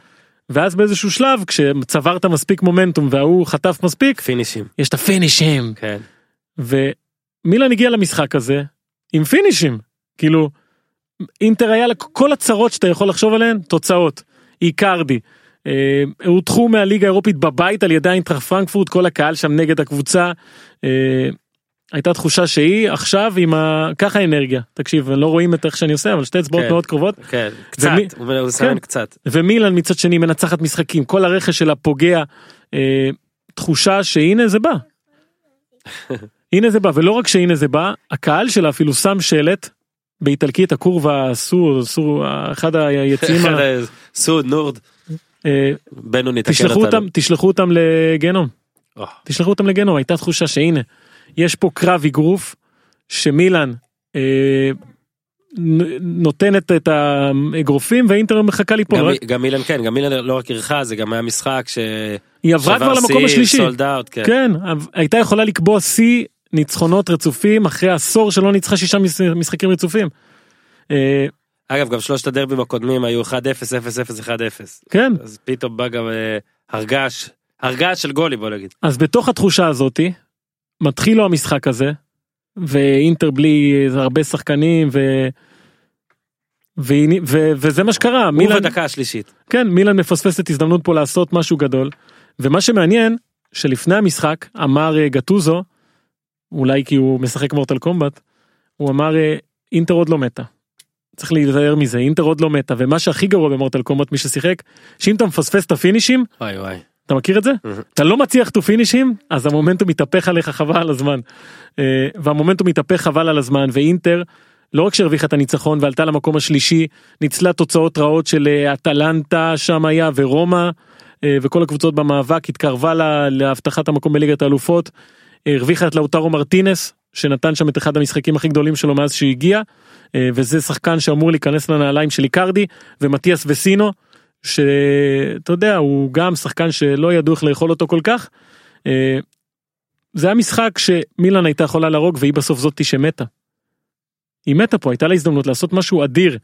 ואז באיזשהו שלב כשצברת מספיק מומנטום וההוא חטף מספיק פינישים. יש את הפינישים כן. ומילן הגיע למשחק הזה עם פינישים כאילו אינטר היה לה כל הצרות שאתה יכול לחשוב עליהן תוצאות איקרדי. אה, הודחו מהליגה האירופית בבית על ידי אינטר פרנקפורט כל הקהל שם נגד הקבוצה. אה, הייתה תחושה שהיא עכשיו עם ה... ככה אנרגיה תקשיב לא רואים את איך שאני עושה אבל שתי אצבעות כן. מאוד קרובות כן, קצת, ומי- הוא מסמן כן. קצת. ומילן מצד שני מנצחת משחקים כל הרכש שלה פוגע אה, תחושה שהנה זה בא. הנה זה בא ולא רק שהנה זה בא הקהל שלה אפילו שם שלט באיטלקית הקורבה סור סור אחד היציאים סוד נורד. אה, בנו נתקן תשלחו. אותם תשלחו אותם לגיהנום או, תשלחו אותם לגיהנום הייתה תחושה שהנה יש פה קרב אגרוף שמילן אה, נותנת את האגרופים ואינטר מחכה ליפול. גם, רק- גם מילן כן גם מילן לא רק אירחה זה גם היה משחק ש... היא עברה כבר למקום השלישי. סולד אאוט, כן. כן, הייתה יכולה לקבוע שיא ניצחונות רצופים אחרי עשור שלא ניצחה שישה מש- משחקים רצופים. אגב גם שלושת הדרבים הקודמים היו 1-0 0-0 1-0 כן, אז פתאום בא גם אה, הרגש הרגש של גולים בוא נגיד. אז בתוך התחושה הזאתי מתחיל לו המשחק הזה ואינטר בלי הרבה שחקנים ו... ו... ו... וזה מה שקרה הוא מילאן בדקה השלישית. כן מילאן מפספסת הזדמנות פה לעשות משהו גדול ומה שמעניין שלפני המשחק אמר אה, גטוזו אולי כי הוא משחק מורטל קומבט הוא אמר אה, אינטר עוד לא מתה. צריך להיזהר מזה אינטר עוד לא מתה ומה שהכי גרוע במורטל קומבט מי ששיחק שאם אתה מפספס את הפינישים וואי וואי. אתה מכיר את זה? אתה לא מצליח to פינישים אז המומנטום מתהפך עליך חבל על הזמן. אה, והמומנטום מתהפך חבל על הזמן ואינטר לא רק שהרוויחה את הניצחון ועלתה למקום השלישי ניצלה תוצאות רעות של אה, אטלנטה שם היה ורומא אה, וכל הקבוצות במאבק התקרבה לה- להבטחת המקום בליגת האלופות. הרוויחה את לאוטרו מרטינס שנתן שם את אחד המשחקים הכי גדולים שלו מאז שהגיע וזה שחקן שאמור להיכנס לנעליים של איקרדי ומתיאס וסינו שאתה יודע הוא גם שחקן שלא ידעו איך לאכול אותו כל כך. אה, זה היה משחק שמילאן הייתה יכולה להרוג והיא בסוף זאתי שמתה. היא מתה פה הייתה לה הזדמנות לעשות משהו אדיר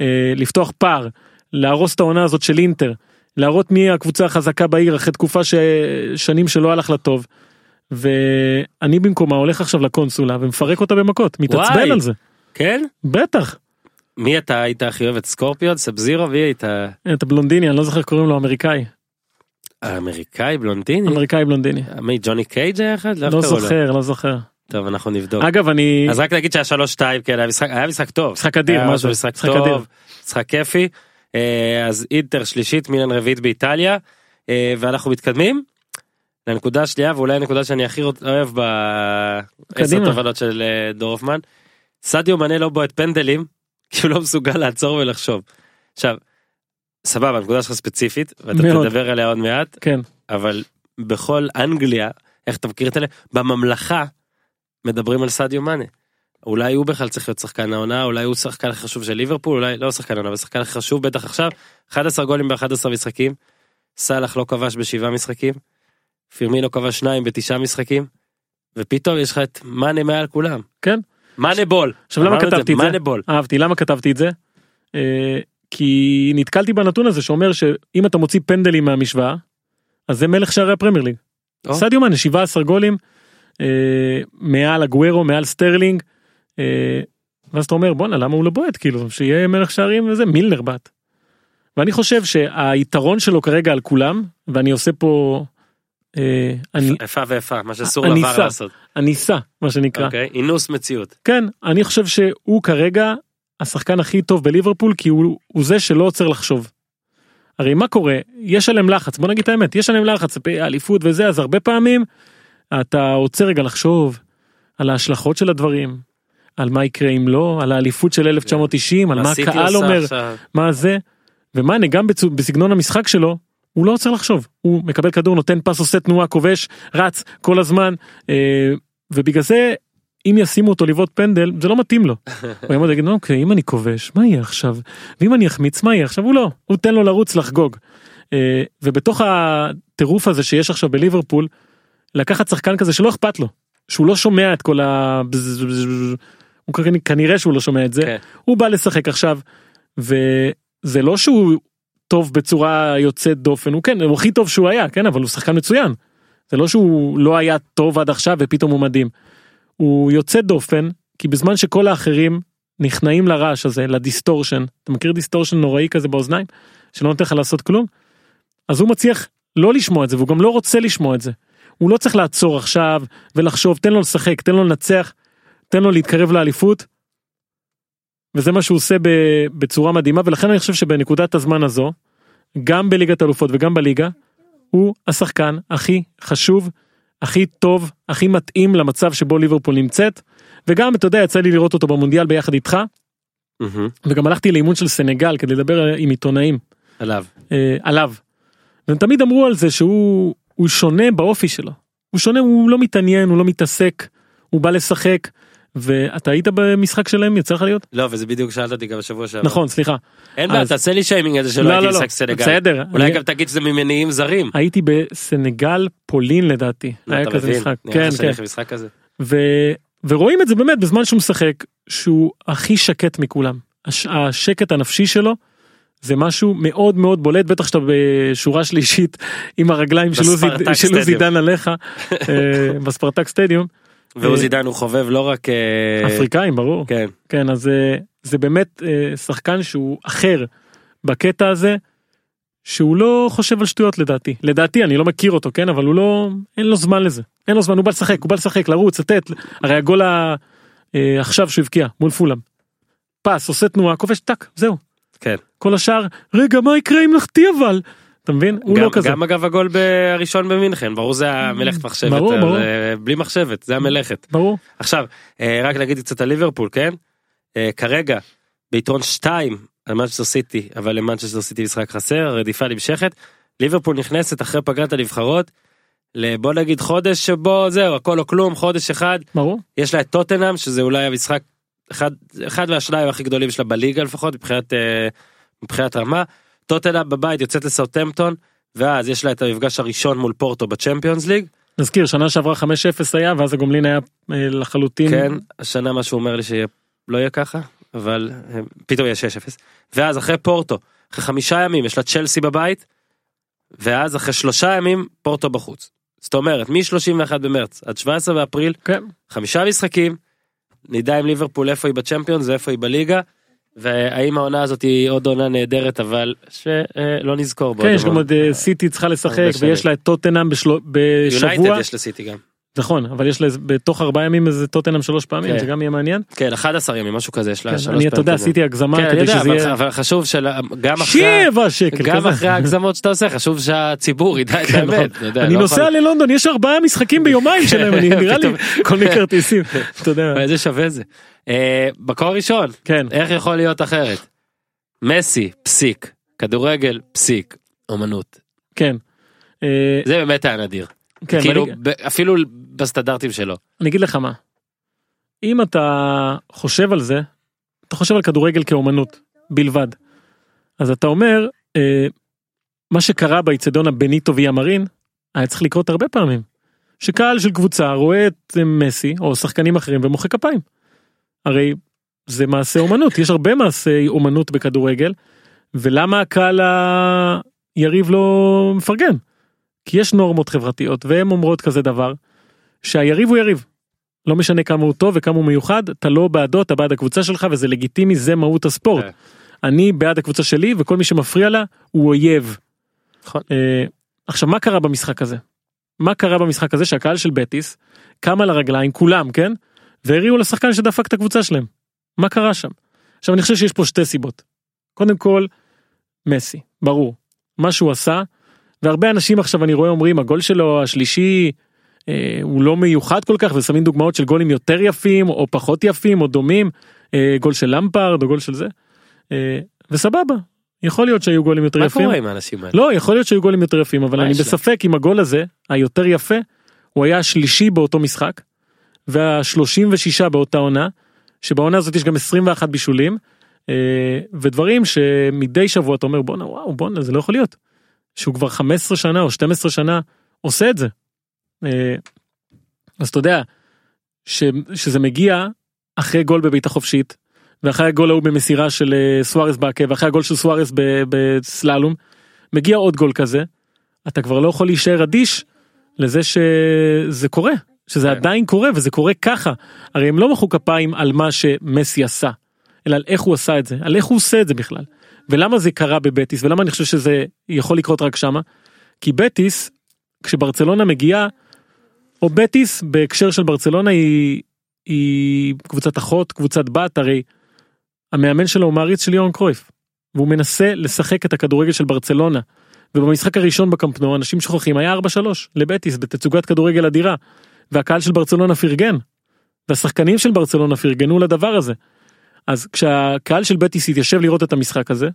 אה, לפתוח פער להרוס את העונה הזאת של אינטר להראות מי הקבוצה החזקה בעיר אחרי תקופה ששנים שלא הלך לה טוב. ואני במקומה הולך עכשיו לקונסולה ומפרק אותה במכות מתעצבן וואי. על זה כן? בטח מי אתה היית הכי אוהב את סקורפיון סאב זירו מי היית את הבלונדיני אני לא זוכר קוראים לו אמריקאי האמריקאי בלונדיני? אמריקאי בלונדיני מי ג'וני קייג' היה אחד? לא? זוכר לא זוכר טוב אנחנו נבדוק. אגב אני אז רק להגיד שהיה שלוש שתיים כן היה משחק היה משחק טוב. משחק אדיר מה זה משחק טוב משחק כיפי. אה, אז אינטר שלישית מילן רביעית באיטליה אה, ואנחנו מתקדמים. לנקודה השנייה ואולי הנקודה שאני הכי אוהב בעשר. תובנות של אה, דורפמן. סדיו מנה לא בועט פנדלים כי הוא לא מסוגל לעצור ולחשוב. עכשיו סבבה הנקודה שלך ספציפית ואתה מאוד. תדבר עליה עוד מעט כן אבל בכל אנגליה איך אתה מכיר את אלה בממלכה מדברים על סדיו מאנה. אולי הוא בכלל צריך להיות שחקן העונה אולי הוא שחקן הכי חשוב של ליברפול אולי לא שחקן העונה אבל שחקן הכי חשוב בטח עכשיו 11 גולים ב-11 משחקים. סאלח לא כבש בשבעה משחקים. פירמינו כבש שניים בתשעה משחקים. ופתאום יש לך את מאנה מעל כולם. כן. מאנה בול. עכשיו למה כתבתי את זה? מאנה בול. אהבתי למה כתבתי את זה אה, כי נתקלתי בנתון הזה שאומר שאם אתה מוציא פנדלים מהמשוואה אז זה מלך שערי הפרמייר ליג. או. סדיו מאנה 17 גולים אה, מעל אגוארו מעל סטרלינג אה, ואז אתה אומר בואנה למה הוא לא בועט כאילו שיהיה מלך שערים וזה מילנר בעט. ואני חושב שהיתרון שלו כרגע על כולם ואני עושה פה איפה ואיפה מה שאסור לבר. לעשות. הניסה מה שנקרא. אוקיי אינוס מציאות. כן, אני חושב שהוא כרגע השחקן הכי טוב בליברפול כי הוא, הוא זה שלא עוצר לחשוב. הרי מה קורה? יש עליהם לחץ, בוא נגיד את האמת, יש עליהם לחץ, אליפות וזה, אז הרבה פעמים אתה עוצר רגע לחשוב על ההשלכות של הדברים, על מה יקרה אם לא, על האליפות של 1990, על מה הקהל אומר, עכשיו? מה זה, ומאנה גם בסגנון המשחק שלו, הוא לא עוצר לחשוב, הוא מקבל כדור, נותן פס, עושה תנועה, כובש, רץ כל הזמן, אה, ובגלל זה אם ישימו אותו לבעוט פנדל זה לא מתאים לו. הוא יעמוד ויגיד אוקיי אם אני כובש מה יהיה עכשיו ואם אני אחמיץ מה יהיה עכשיו הוא לא הוא תן לו לרוץ לחגוג. אה, ובתוך הטירוף הזה שיש עכשיו בליברפול לקחת שחקן כזה שלא אכפת לו שהוא לא שומע את כל ה... הוא כנראה- שהוא לא שומע את זה כן. הוא בא לשחק עכשיו וזה לא שהוא טוב בצורה יוצאת דופן הוא כן הוא הכי טוב שהוא היה כן אבל הוא שחקן מצוין. זה לא שהוא לא היה טוב עד עכשיו ופתאום הוא מדהים. הוא יוצא דופן כי בזמן שכל האחרים נכנעים לרעש הזה ל distortion אתה מכיר distortion נוראי כזה באוזניים שלא נותן לך לעשות כלום אז הוא מצליח לא לשמוע את זה והוא גם לא רוצה לשמוע את זה. הוא לא צריך לעצור עכשיו ולחשוב תן לו לשחק תן לו לנצח תן לו להתקרב לאליפות. וזה מה שהוא עושה בצורה מדהימה ולכן אני חושב שבנקודת הזמן הזו גם בליגת אלופות וגם בליגה הוא השחקן הכי חשוב הכי טוב הכי מתאים למצב שבו ליברפול נמצאת וגם אתה יודע יצא לי לראות אותו במונדיאל ביחד איתך מהמם. וגם הלכתי לאימון של סנגל כדי לדבר עם עיתונאים עליו. אה, עליו. והם תמיד אמרו על זה שהוא הוא שונה באופי שלו. הוא שונה הוא לא מתעניין הוא לא מתעסק הוא בא לשחק ואתה היית במשחק שלהם יצא לך להיות לא וזה בדיוק שאלת אותי גם בשבוע שעבר. נכון סליחה אין בעיה תעשה לי שיימינג על זה שלא לא, הייתי לא, לא. משחק סנגל. בסדר, אולי גם תגיד שזה ממניעים זרים. הייתי בסנגל פולין לדעתי היה כזה? משחק כן כן. ורואים את זה באמת בזמן שהוא משחק שהוא הכי שקט מכולם הש... השקט הנפשי שלו זה משהו מאוד מאוד בולט בטח שאתה בשורה שלישית עם הרגליים של עוזי-. דן עליך אה, בספרטק סטדיום ועוזי דן הוא חובב לא רק אה, אפריקאים ברור. כן. כן אז אה, זה באמת אה, שחקן שהוא אחר בקטע הזה שהוא לא חושב על שטויות לדעתי. לדעתי אני לא מכיר אותו כן אבל הוא לא אין לו זמן לזה. אין לו זמן הוא בא לשחק הוא בא לשחק לרוץ לתת. הרי הגול ה- אה, עכשיו שהוא הבקיע מול פולאם. פס עושה תנועה כובש טאק זהו. כן. כל השאר רגע מה יקרה אם נחטיא אבל אתה מבין? הוא גם, לא כזה. גם אגב הגול הראשון במינכן ברור זה המלאכת מחשבת ברור, ברור. אה, בלי מחשבת זה המלאכת. ברור. עכשיו אה, רק נגיד קצת על ליברפול כן? אה, כרגע ביתרון 2 על מנצ'סטר סיטי אבל למנצ'סטר סיטי משחק חסר הרדיפה נמשכת. ליברפול נכנסת אחרי פגרת הנבחרות. לבוא נגיד חודש שבו זהו הכל או כלום חודש אחד. ברור. יש לה את טוטנאם שזה אולי המשחק אחד אחד מהשניים הכי גדולים שלה בליגה לפחות מבחינת מבחינת רמה. טוטנאם בבית יוצאת לסאוטמפטון ואז יש לה את המפגש הראשון מול פורטו בצ'מפיונס ליג נזכיר שנה שעברה 5-0 היה ואז הגומלין היה אה, לחלוטין כן השנה מה שהוא אומר לי שלא יהיה ככה אבל אה, פתאום יהיה 6-0 ואז אחרי פורטו אחרי חמישה ימים יש לה צ'לסי בבית ואז אחרי שלושה ימים פורטו בחוץ. זאת אומרת מ-31 במרץ עד 17 באפריל כן חמישה משחקים נדע עם ליברפול איפה היא בצ'מפיונס ואיפה היא בליגה. והאם העונה הזאת היא עוד עונה נהדרת אבל שלא נזכור בעוד כן יש. גם עוד אה, סיטי צריכה לשחק. ויש לה את טוטנאם בשבוע יונייטד יש לסיטי גם. נכון אבל יש לה בתוך ארבעה ימים איזה טוטנאם שלוש פעמים כן. זה גם יהיה מעניין. כן 11 ימים משהו כזה יש לה כן, שלוש אני אתה פעמים יודע. עשיתי הגזמה כן, כדי יודע, שזה יהיה אבל חשוב שגם אחרי גם. אחרי ההגזמות שאתה עושה חשוב שהציבור ידע את כן, נכון. האמת. יודע, אני לא נוסע ללונדון יש ארבעה משחקים ביומיים שלהם אני נראה לי כל מיני כרטיסים אתה יודע איזה שווה זה. אה, מקור ראשון כן איך יכול להיות אחרת. מסי פסיק כדורגל פסיק אומנות כן. אה, זה באמת היה נדיר. כן, כאילו ואני- אפילו בסטנדרטים שלו. אני אגיד לך מה. אם אתה חושב על זה, אתה חושב על כדורגל כאומנות בלבד. אז אתה אומר, אה, מה שקרה באיצטדיון הבניטו ויה מרין, היה צריך לקרות הרבה פעמים. שקהל של קבוצה רואה את מסי או שחקנים אחרים ומוחא כפיים. הרי זה מעשה אומנות, יש הרבה מעשי אומנות בכדורגל, ולמה הקהל היריב לא מפרגן? כי יש נורמות חברתיות והן אומרות כזה דבר, שהיריב הוא יריב. לא משנה כמה הוא טוב וכמה הוא מיוחד, אתה לא בעדו, אתה בעד הקבוצה שלך וזה לגיטימי, זה מהות הספורט. כן. אני בעד הקבוצה שלי וכל מי שמפריע לה הוא אויב. נכון. אה, עכשיו מה קרה במשחק הזה? מה קרה במשחק הזה שהקהל של בטיס קם על הרגליים כולם כן והריעו לשחקן שדפק את הקבוצה שלהם. מה קרה שם? עכשיו אני חושב שיש פה שתי סיבות. קודם כל מסי ברור מה שהוא עשה והרבה אנשים עכשיו אני רואה אומרים הגול שלו השלישי אה, הוא לא מיוחד כל כך ושמים דוגמאות של גולים יותר יפים או פחות יפים או דומים אה, גול של למפרד או גול של זה. אה, וסבבה יכול להיות שהיו גולים יותר מה יפים. קורה עם האנשים האלה? לא יכול להיות שהיו גולים יותר יפים אבל מה אני? בספק אם הגול הזה היותר יפה הוא היה השלישי באותו משחק וה-36 באותה עונה שבעונה הזאת יש גם 21 בישולים אה, ודברים שמדי שבוע אתה אומר בואנה וואו בואנה זה לא יכול להיות שהוא כבר 15 שנה או 12 שנה עושה את זה. אה, אז אתה יודע ש, שזה מגיע אחרי גול בבעיטה חופשית ואחרי הגול ההוא במסירה של אה, סוארס בעקב ואחרי הגול של סוארס בסללום מגיע עוד גול כזה אתה כבר לא יכול להישאר אדיש לזה שזה קורה שזה כן. עדיין קורה וזה קורה ככה הרי הם לא מחאו כפיים על מה שמסי עשה אלא על איך הוא עשה את זה על איך הוא עושה את זה בכלל ולמה זה קרה בבטיס ולמה אני חושב שזה יכול לקרות רק שמה כי בטיס כשברצלונה מגיעה או בטיס בהקשר של ברצלונה היא היא קבוצת אחות קבוצת בת הרי המאמן שלו הוא מעריץ של יורן קרויף והוא מנסה לשחק את הכדורגל של ברצלונה. ובמשחק הראשון בקמפנו אנשים שוכחים היה 4-3 לבטיס בתצוגת כדורגל אדירה והקהל של ברצלונה פרגן. והשחקנים של ברצלונה פרגנו לדבר הזה. אז כשהקהל של בטיס התיישב לראות את המשחק הזה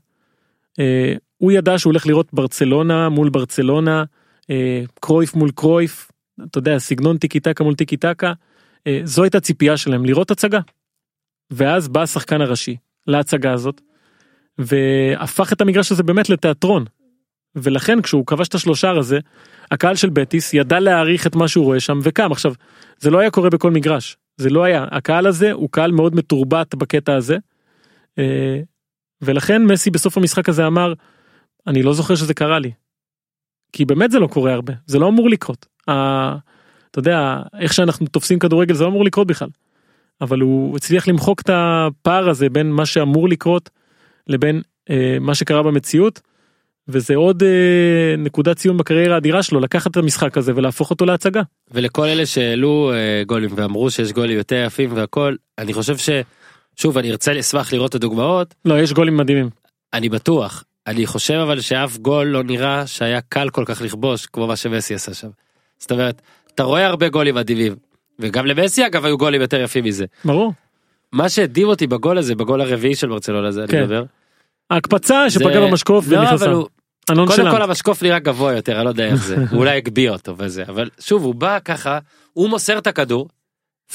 אה, הוא ידע שהוא הולך לראות ברצלונה מול ברצלונה אה, קרויף מול קרויף אתה יודע סגנון טיקי טקה מול טיקי טקה אה, זו הייתה ציפייה שלהם לראות הצגה. ואז בא השחקן הראשי להצגה הזאת והפך את המגרש הזה באמת לתיאטרון. ולכן כשהוא כבש את השלושה הזה הקהל של בטיס ידע להעריך את מה שהוא רואה שם וקם עכשיו זה לא היה קורה בכל מגרש זה לא היה הקהל הזה הוא קהל מאוד מתורבת בקטע הזה. אה, ולכן מסי בסוף המשחק הזה אמר אני לא זוכר שזה קרה לי. כי באמת זה לא קורה הרבה זה לא אמור לקרות. אתה יודע איך שאנחנו תופסים כדורגל זה לא אמור לקרות בכלל. אבל הוא הצליח למחוק את הפער הזה בין מה שאמור לקרות לבין אה, מה שקרה במציאות. וזה עוד אה, נקודת ציון בקריירה האדירה שלו לקחת את המשחק הזה ולהפוך אותו להצגה. ולכל אלה שהעלו אה, גולים ואמרו שיש גולים יותר יפים והכל אני חושב ש... שוב אני ארצה לשמח לראות את הדוגמאות לא יש גולים מדהימים. אני בטוח אני חושב אבל שאף גול לא נראה שהיה קל כל כך לכבוש כמו מה שמסי עשה שם. זאת אומרת אתה רואה הרבה גולים מדהימים וגם למסי אגב היו גולים יותר יפים מזה. ברור. מה שהדהים אותי בגול הזה בגול הרביעי של ברצלונה הזה כן. אני מדבר. ההקפצה שפגע זה- במשקוף לא, ונכנסה. קודם שלם. כל המשקוף נראה גבוה יותר אני לא יודע איך זה הוא אולי הגביה אותו וזה אבל שוב הוא בא ככה הוא מוסר את הכדור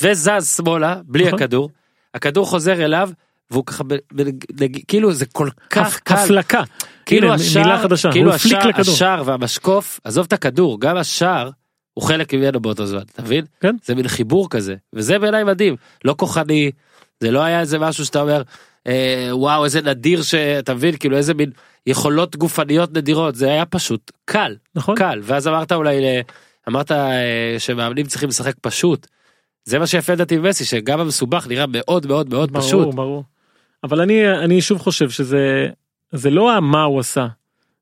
וזז שמאלה בלי נכון. הכדור הכדור חוזר אליו והוא ככה ב, ב, ב, כאילו זה כל כך קל הפלקה. כאילו השער מילה חדשה. כאילו השער. השער והמשקוף עזוב את הכדור גם השער הוא חלק ממנו באותו זמן אתה מבין כן. זה מין חיבור כזה וזה בעיניי מדהים לא כוחני זה לא היה איזה משהו שאתה אומר אה, וואו איזה נדיר שאתה מבין כאילו איזה מין יכולות גופניות נדירות זה היה פשוט קל נכון. קל ואז אמרת אולי אמרת אה, שמאמנים צריכים לשחק פשוט. זה מה שיפה לדעתי במסי שגם המסובך נראה מאוד מאוד מאוד ברור פשוט. ברור. אבל אני אני שוב חושב שזה זה לא מה הוא עשה.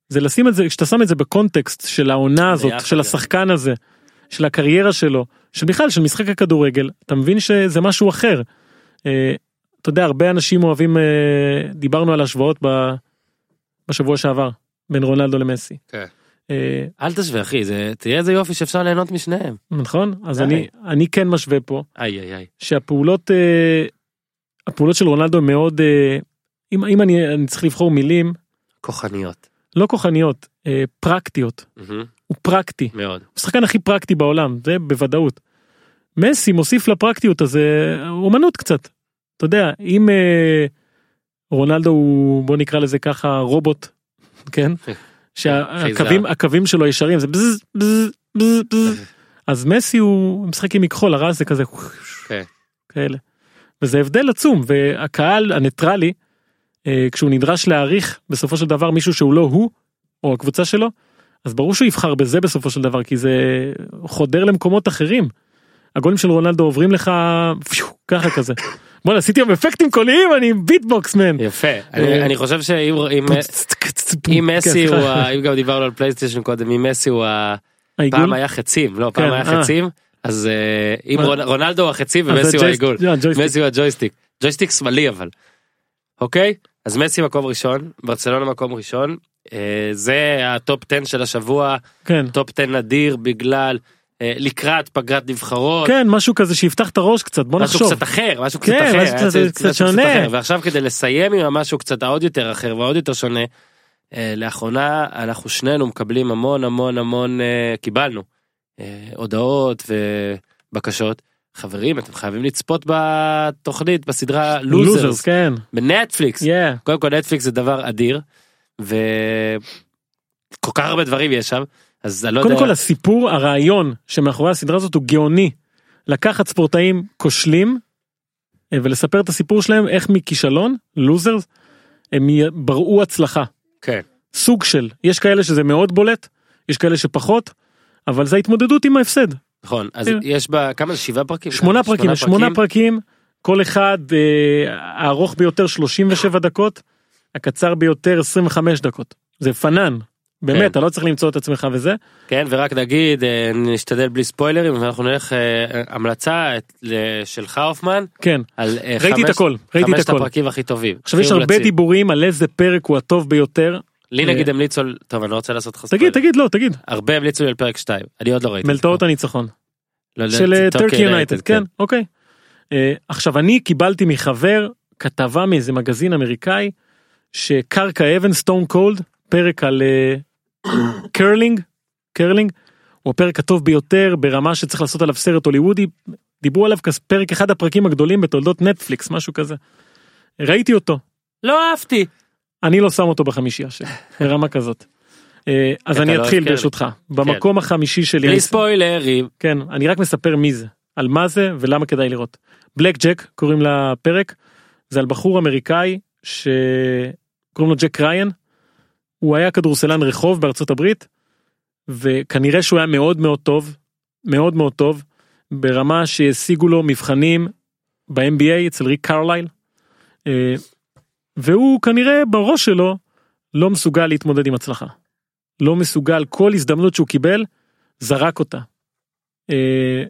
זה לשים את זה כשאתה שם את זה בקונטקסט של העונה הזאת של. השחקן הזה של הקריירה שלו של בכלל של משחק הכדורגל אתה מבין שזה משהו אחר. אתה יודע הרבה אנשים אוהבים אה, דיברנו על השוואות ב- בשבוע שעבר בין רונלדו למסי. כן. אה, אל תשווה אחי זה תראה איזה יופי שאפשר ליהנות משניהם. נכון אז. אני אני כן משווה פה איי איי איי. שהפעולות אה, הפעולות של רונלדו מאוד אה, אם, אם אני, אני צריך לבחור מילים כוחניות. לא כוחניות אה, פרקטיות מהמם, הוא פרקטי מאוד. הוא השחקן הכי פרקטי בעולם זה בוודאות. מסי מוסיף לפרקטיות הזה אומנות קצת. אתה יודע אם אה, רונלדו הוא בוא נקרא לזה ככה רובוט כן שהקווים הקווים שלו ישרים זה בזז בזז בזז בזז אז מסי הוא משחק עם מכחול הרז זה כזה כן. כאלה. וזה הבדל עצום והקהל הניטרלי אה, כשהוא נדרש להעריך בסופו של דבר מישהו שהוא לא הוא או הקבוצה שלו אז ברור שהוא יבחר בזה בסופו של דבר כי זה חודר למקומות אחרים. הגולים של רונלדו עוברים לך פיו, ככה כזה. בוא'נה עשיתי היום אפקטים קוליים אני עם beatbox man. יפה. אה, אני חושב שאם אם- אם כן, מסי. הוא אם גם דיברנו על פלייסטיישן קודם אם מסי הוא? פעם היה חצים לא פעם כן, היה אה. חצים אז אה, אם רונלדו הוא החצים ומסי הוא העיגול. לא. מסי הוא הג'ויסטיק. ג'ויסטיק שמאלי אבל. אוקיי אז מסי מקום ראשון ברצלונה מקום ראשון זה הטופ 10 של השבוע כן. טופ 10 נדיר בגלל לקראת פגרת נבחרות. כן משהו כזה שיפתח את הראש קצת בוא משהו נחשוב. קצת אחר משהו קצת כן, אחר משהו קצת- קצת משהו שונה. אחר. ועכשיו כדי לסיים עם המשהו קצת העוד יותר אחר ועוד יותר שונה אה, לאחרונה אנחנו שנינו מקבלים המון המון המון אה, קיבלנו אה, הודעות ובקשות חברים אתם חייבים לצפות בתוכנית בסדרה Losers Losers כן. בנטפליקס Yeah. קודם כל נטפליקס זה דבר אדיר וכל כך הרבה דברים יש שם אז אני לא קודם יודע כל הסיפור הרעיון שמאחורי הסדרה הזאת הוא גאוני. לקחת ספורטאים כושלים אה, ולספר את הסיפור שלהם איך מכישלון Losers הם בראו הצלחה. כן. סוג של יש כאלה שזה מאוד בולט יש כאלה שפחות אבל זה ההתמודדות עם ההפסד. נכון אז כן. יש בה כמה זה שבעה פרקים שמונה פרקים שמונה פרקים כל אחד אה, הארוך ביותר 37 דקות הקצר ביותר 25 דקות זה פנן. באמת כן. אתה לא צריך למצוא את עצמך וזה כן ורק נגיד אה, נשתדל בלי ספוילרים ואנחנו נלך אה, המלצה שלך הופמן כן על אה, ראיתי את הכל ראיתי את חמשת הכל. הפרקים הכי טובים. עכשיו יש הרבה. דיבורים על איזה פרק הוא הטוב ביותר. לי נגיד המליצו על טוב אני לא רוצה לעשות לך תגיד. תגיד לא תגיד הרבה המליצו לי על פרק 2 אני עוד לא ראיתי. מלטעות הניצחון לא יודע, של טורקי יונייטד כן אוקיי. אה, עכשיו אני קיבלתי מחבר כתבה מאיזה מגזין אמריקאי שקרקע אבן סטון קולד פרק על אה, קרלינג קרלינג הוא הפרק הטוב ביותר ברמה שצריך לעשות עליו סרט הוליוודי דיברו עליו כפרק אחד הפרקים הגדולים בתולדות נטפליקס משהו כזה. ראיתי אותו לא אהבתי. אני לא שם אותו בחמישייה שלי ברמה כזאת. אה, אז אני לא אתחיל. ברשותך במקום החמישי שלי בלי ספוילרים. כן אני רק מספר מי זה על מה זה ולמה כדאי לראות. בלק ג'ק קוראים לפרק זה על בחור אמריקאי שקוראים לו ג'ק ריין. הוא היה כדורסלן רחוב בארצות הברית וכנראה שהוא היה מאוד מאוד טוב מאוד מאוד טוב ברמה שהשיגו לו מבחנים ב-NBA אצל ריק קרלייל. אה, והוא כנראה בראש שלו לא מסוגל להתמודד עם הצלחה. לא מסוגל כל הזדמנות שהוא קיבל זרק אותה. אה,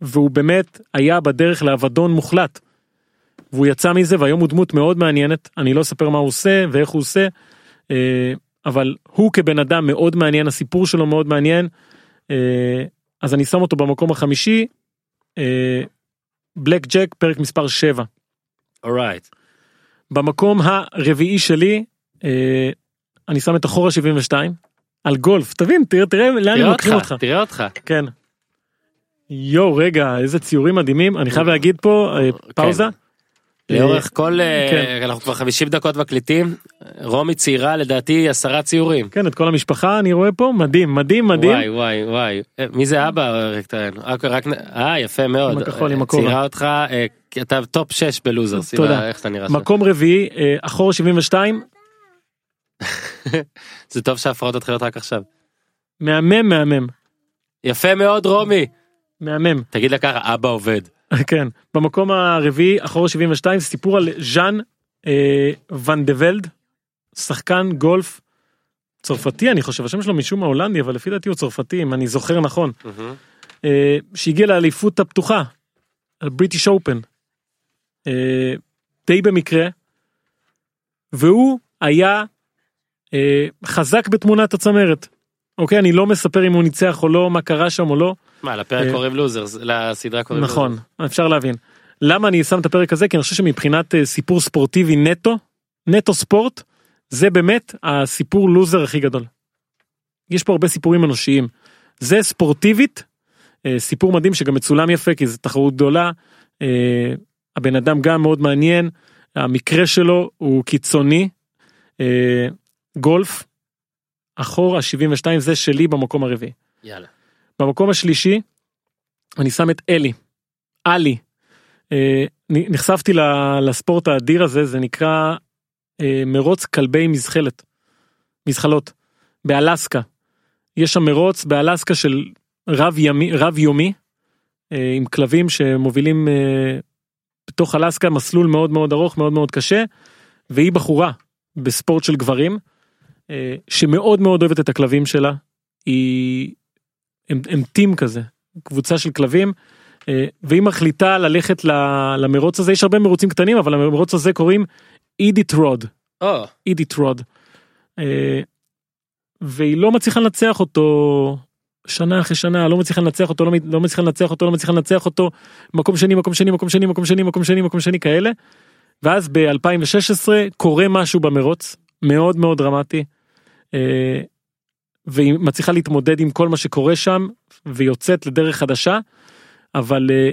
והוא באמת היה בדרך לאבדון מוחלט. והוא יצא מזה והיום הוא דמות מאוד מעניינת אני לא אספר מה הוא עושה ואיך הוא עושה אבל הוא כבן אדם מאוד מעניין הסיפור שלו מאוד מעניין אה, אז אני שם אותו במקום החמישי בלק ג'ק פרק מספר 7 אורייט. במקום הרביעי שלי אה, אני שם את אחורה 72 על גולף תבין תראה תראה לאן הם לוקחים אותך. תראה אותך. כן. יואו רגע איזה ציורים מדהימים אני חייב להגיד פה אה, פאוזה. לאורך כל אה, כן. אנחנו כבר 50 דקות מקליטים רומי ציירה לדעתי עשרה ציורים. כן את כל המשפחה אני רואה פה מדהים מדהים מדהים. וואי וואי וואי אה, מי זה אבא רק רק רק אה יפה מאוד אה. ציירה אותך אה, אתה טופ 6 בלוזר תודה. איך אתה נראה. מקום רביעי אה, אחורה 72 זה טוב שההפרעות מתחילות רק עכשיו. מהמם מהמם יפה מאוד רומי מהמם תגיד לה ככה אבא עובד. כן במקום הרביעי אחורה 72 סיפור על ז'אן אה, ואן דה ולד שחקן גולף צרפתי אני חושב השם שלו משום מה הולנדי אבל לפי דעתי הוא צרפתי אם אני זוכר נכון אה, שהגיע לאליפות הפתוחה בריטיש אופן אה, די במקרה והוא היה אה, חזק בתמונת הצמרת. אוקיי אני לא מספר אם הוא ניצח או לא מה קרה שם או לא מה לפרק אה, קוראים לוזר לסדרה קוראים נכון לוזר. אפשר להבין למה אני שם את הפרק הזה כי אני חושב שמבחינת אה, סיפור ספורטיבי נטו נטו ספורט זה באמת הסיפור לוזר הכי גדול. יש פה הרבה סיפורים אנושיים זה ספורטיבית אה, סיפור מדהים שגם מצולם יפה כי זו תחרות גדולה הבן אדם גם מאוד מעניין המקרה שלו הוא קיצוני גולף אחורה 72 זה שלי במקום הרביעי. יאללה. במקום השלישי אני שם את אלי. עלי. אה, נחשפתי לספורט האדיר הזה זה נקרא אה, מרוץ כלבי מזחלת. מזחלות. באלסקה. יש שם מרוץ באלסקה של רב ימי רב יומי אה, עם כלבים שמובילים אה, בתוך אלסקה מסלול מאוד מאוד ארוך מאוד מאוד קשה והיא בחורה בספורט של גברים אה, שמאוד מאוד אוהבת את הכלבים שלה. היא הם, הם טים כזה קבוצה של כלבים אה, והיא מחליטה ללכת למרוץ הזה יש הרבה מרוצים קטנים אבל למרוץ הזה קוראים אידית רוד או, אידית רוד. אה, והיא לא מצליחה לנצח אותו שנה אחרי שנה לא מצליחה לנצח אותו לא, לא מצליחה לנצח אותו לא מצליחה לנצח אותו מקום שני מקום שני מקום שני מקום שני מקום שני מקום שני כאלה. ואז ב2016 קורה משהו במרוץ מאוד מאוד דרמטי. והיא מצליחה להתמודד עם כל מה שקורה שם ויוצאת לדרך חדשה אבל אה,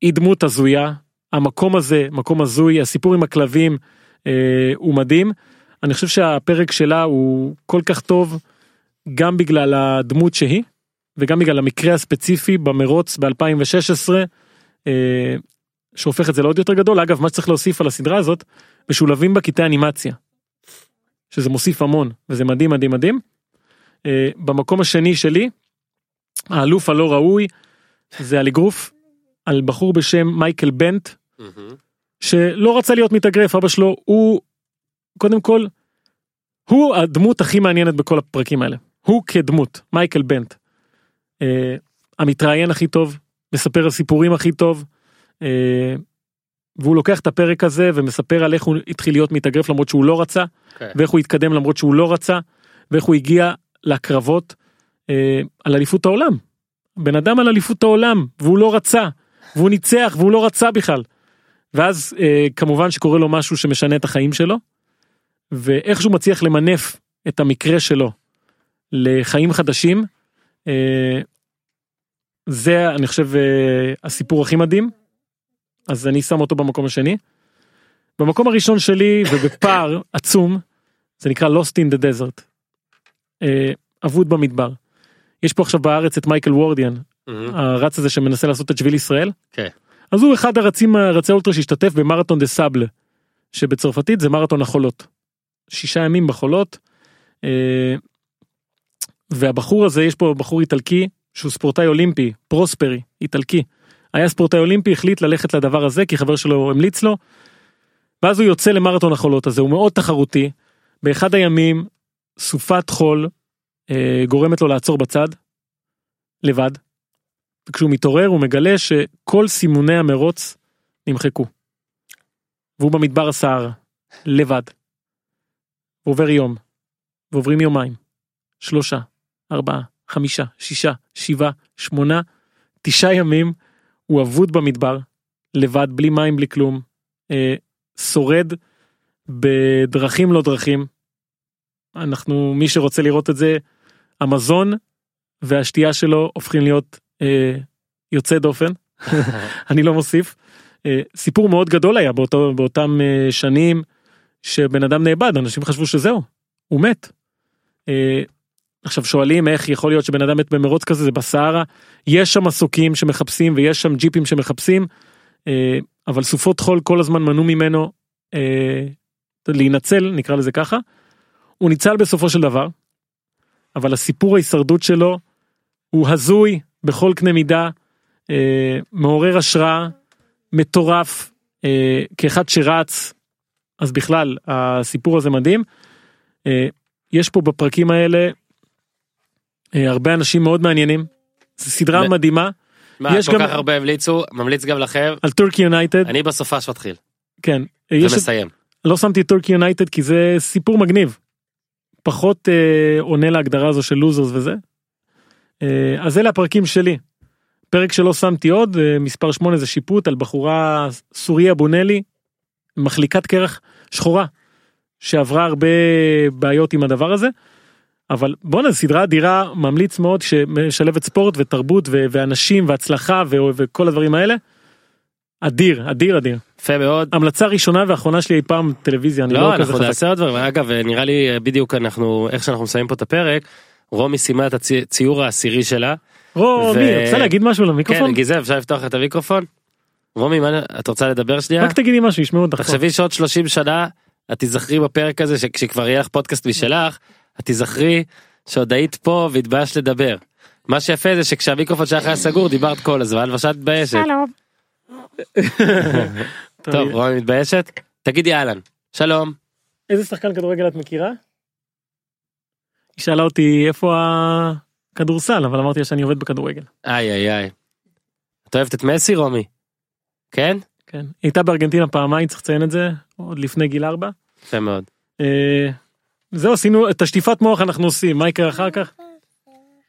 היא דמות הזויה המקום הזה מקום הזוי הסיפור עם הכלבים אה, הוא מדהים אני חושב שהפרק שלה הוא כל כך טוב גם בגלל הדמות שהיא וגם בגלל המקרה הספציפי במרוץ ב2016 אה, שהופך את זה לעוד יותר גדול אגב מה שצריך להוסיף על הסדרה הזאת משולבים בה אנימציה. שזה מוסיף המון וזה מדהים מדהים מדהים. אה, במקום השני שלי האלוף הלא ראוי זה על אגרוף על בחור בשם מייקל בנט. שלא רצה להיות מתאגרף אבא שלו הוא קודם כל הוא הדמות הכי מעניינת בכל הפרקים האלה הוא כדמות מייקל בנט. אה, המתראיין הכי טוב מספר הסיפורים הכי טוב. אה, והוא לוקח את הפרק הזה ומספר על איך הוא התחיל להיות מתאגרף למרות שהוא לא רצה כן. ואיך הוא התקדם למרות שהוא לא רצה ואיך הוא הגיע לקרבות אה, על אליפות העולם. בן אדם על אליפות העולם והוא לא רצה והוא ניצח והוא לא רצה בכלל. ואז אה, כמובן שקורה לו משהו שמשנה את החיים שלו ואיכשהו מצליח למנף את המקרה שלו לחיים חדשים. אה, זה אני חושב אה, הסיפור הכי מדהים. אז אני שם אותו במקום השני. במקום הראשון שלי ובפער עצום זה נקרא Lost in the Desert. אה, אבוד במדבר. יש פה עכשיו בארץ את מייקל וורדיאן. הרץ הזה שמנסה לעשות את שביל ישראל. כן. אז הוא אחד הרצים רצי אולטרה שהשתתף במרתון דה סאבל שבצרפתית זה מרתון החולות. שישה ימים בחולות. אה, והבחור הזה יש פה בחור איטלקי שהוא ספורטאי אולימפי פרוספרי איטלקי. היה ספורטאי אולימפי החליט ללכת לדבר הזה כי חבר שלו המליץ לו. ואז הוא יוצא למרתון החולות הזה הוא מאוד תחרותי. באחד הימים סופת חול אה, גורמת לו לעצור בצד. לבד. וכשהוא מתעורר הוא מגלה שכל סימוני המרוץ נמחקו. והוא במדבר הסהר, לבד. ועובר יום, ועוברים יומיים, שלושה, ארבעה, חמישה, שישה, שבעה, שמונה, תשעה ימים, הוא אבוד במדבר, לבד, בלי מים, בלי כלום, אה, שורד בדרכים לא דרכים. אנחנו, מי שרוצה לראות את זה, המזון והשתייה שלו הופכים להיות אה, יוצא דופן, אני לא מוסיף. אה, סיפור מאוד גדול היה באותו, באותם אה, שנים שבן אדם נאבד, אנשים חשבו שזהו, הוא מת. אה, עכשיו שואלים איך יכול להיות שבן אדם מת במרוץ כזה, זה בסהרה, יש שם מסוקים שמחפשים ויש שם ג'יפים שמחפשים, אה, אבל סופות חול כל הזמן מנעו ממנו אה, להינצל, נקרא לזה ככה. הוא ניצל בסופו של דבר, אבל הסיפור ההישרדות שלו הוא הזוי בכל קנה מידה, אה, מעורר השראה, מטורף, אה, כאחד שרץ, אז בכלל הסיפור הזה מדהים. אה, יש פה בפרקים האלה אה, הרבה אנשים מאוד מעניינים, זו סדרה ו- מדהימה מה, יש כל גם- כך הרבה המליצו, ממליץ גם לכם. על טורקי יונייטד, אני בסופה שמתחיל כן, אה, יש ומסיים. לא שמתי טורקי יונייטד כי זה סיפור מגניב. פחות אה, עונה להגדרה הזו של לוזרס וזה. אה, אז אלה הפרקים שלי. פרק שלא שמתי עוד, אה, מספר 8 זה שיפוט על בחורה סוריה בונלי, מחליקת קרח שחורה, שעברה הרבה בעיות עם הדבר הזה. אבל בואנה סדרה אדירה ממליץ מאוד שמשלבת ספורט ותרבות ואנשים והצלחה וכל הדברים האלה. אדיר אדיר אדיר יפה מאוד. המלצה ראשונה ואחרונה שלי אי פעם טלוויזיה אני לא, לא כזה אנחנו חזק. נעשה עוד דברים. אגב, נראה לי אה, בדיוק אנחנו, איך שאנחנו מסיימים פה את הפרק, רומי סיימה את הציור העשירי שלה. רומי, ו- רוצה להגיד משהו למיקרופון? כן, גיזם, אפשר לפתוח את המיקרופון? רומי, מה, את רוצה לדבר שנייה? רק תגידי משהו, ישמעו אותך. תחשבי שעוד 30 שנה, את תיזכרי בפרק הזה, שכשכבר יהיה לך פודקאסט משלך, את תיזכרי שעוד היית פה והתביישת לדבר. מה שיפה זה שכשהמיקרופון שלך היה סגור דיברת כל הזמן ועכשיו את מתביישת. שלום. טוב, רומי מתביישת? תגידי אהלן. שלום. איזה שחקן כדורגל את מכירה? היא שאלה אותי איפה הכדורסל, אבל אמרתי לה שאני עובד בכדורגל. איי איי איי. את אוהבת את מסי רומי? כן? כן. היא הייתה בארגנטינה פעמיים, צריך לציין את זה, עוד לפני גיל ארבע. יפה מאוד. אה, זהו, עשינו את השטיפת מוח אנחנו עושים, מה יקרה אחר כך?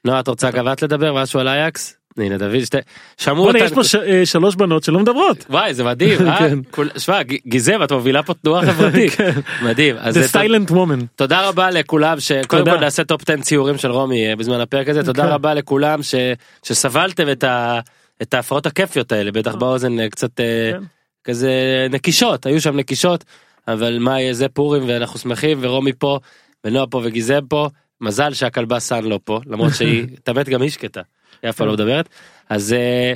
נועה, את רוצה גם את לדבר משהו על אייקס? הנה דוד שתי... שמעו בוא'נה, יש אותנו. פה ש- אה, שלוש בנות שלא מדברות. וואי זה מדהים. אה? כן. כול- שמע גיזם את מובילה פה תנועה חברתית. כן. מדהים. אז The זה- silent woman. תודה רבה לכולם שקודם. כל נעשה טופ 10 ציורים של רומי אה, בזמן הפרק הזה תודה כן. רבה לכולם ש- שסבלתם את ה- את ההפרעות הכיפיות האלה בטח באוזן קצת כן. כזה נקישות היו שם נקישות אבל מה יהיה זה פורים ואנחנו שמחים ורומי פה ונועה פה וגיזם פה מזל שהכלבה סאן לא פה למרות שהיא תמת גם היא שקטה היא אף פעם לא מדברת. אז אה,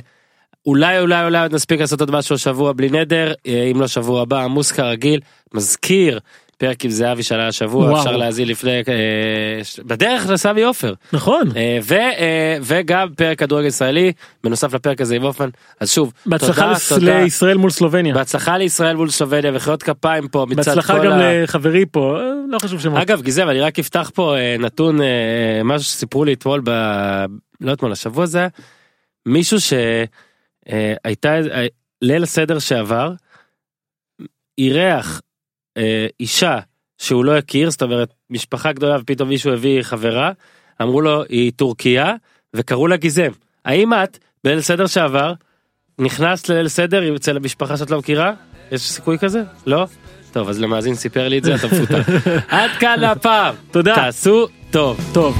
אולי אולי אולי נספיק לעשות עוד משהו השבוע בלי נדר. אה, אם לא שבוע הבא עמוס כרגיל מזכיר פרק עם זהבי שעלה השבוע וואו. אפשר להאזין לפני אה, בדרך לסמי עופר נכון. אה, ו, אה, וגם פרק כדורגל ישראלי בנוסף לפרק הזה עם הופמן אז שוב בהצלחה תודה, תודה. לישראל מול סלובניה. בהצלחה לישראל מול סלובניה וחיות כפיים פה מצד בהצלחה כל גם ה... לחברי פה, אה, לא חשוב שמות. אגב גיזם אני רק אפתח פה אה, נתון אה, משהו שסיפרו לי אתמול ב... לא אתמול השבוע זה מישהו שהייתה ליל הסדר שעבר אירח אה, אישה שהוא לא הכיר זאת אומרת משפחה גדולה ופתאום מישהו הביא חברה אמרו לו היא טורקיה וקראו לה גיזם האם את בליל סדר שעבר נכנסת לליל סדר אצל המשפחה שאת לא מכירה? יש סיכוי כזה? לא? טוב אז למאזין סיפר לי את זה אתה מפוטר. עד כאן הפעם. תודה. תעשו טוב. טוב.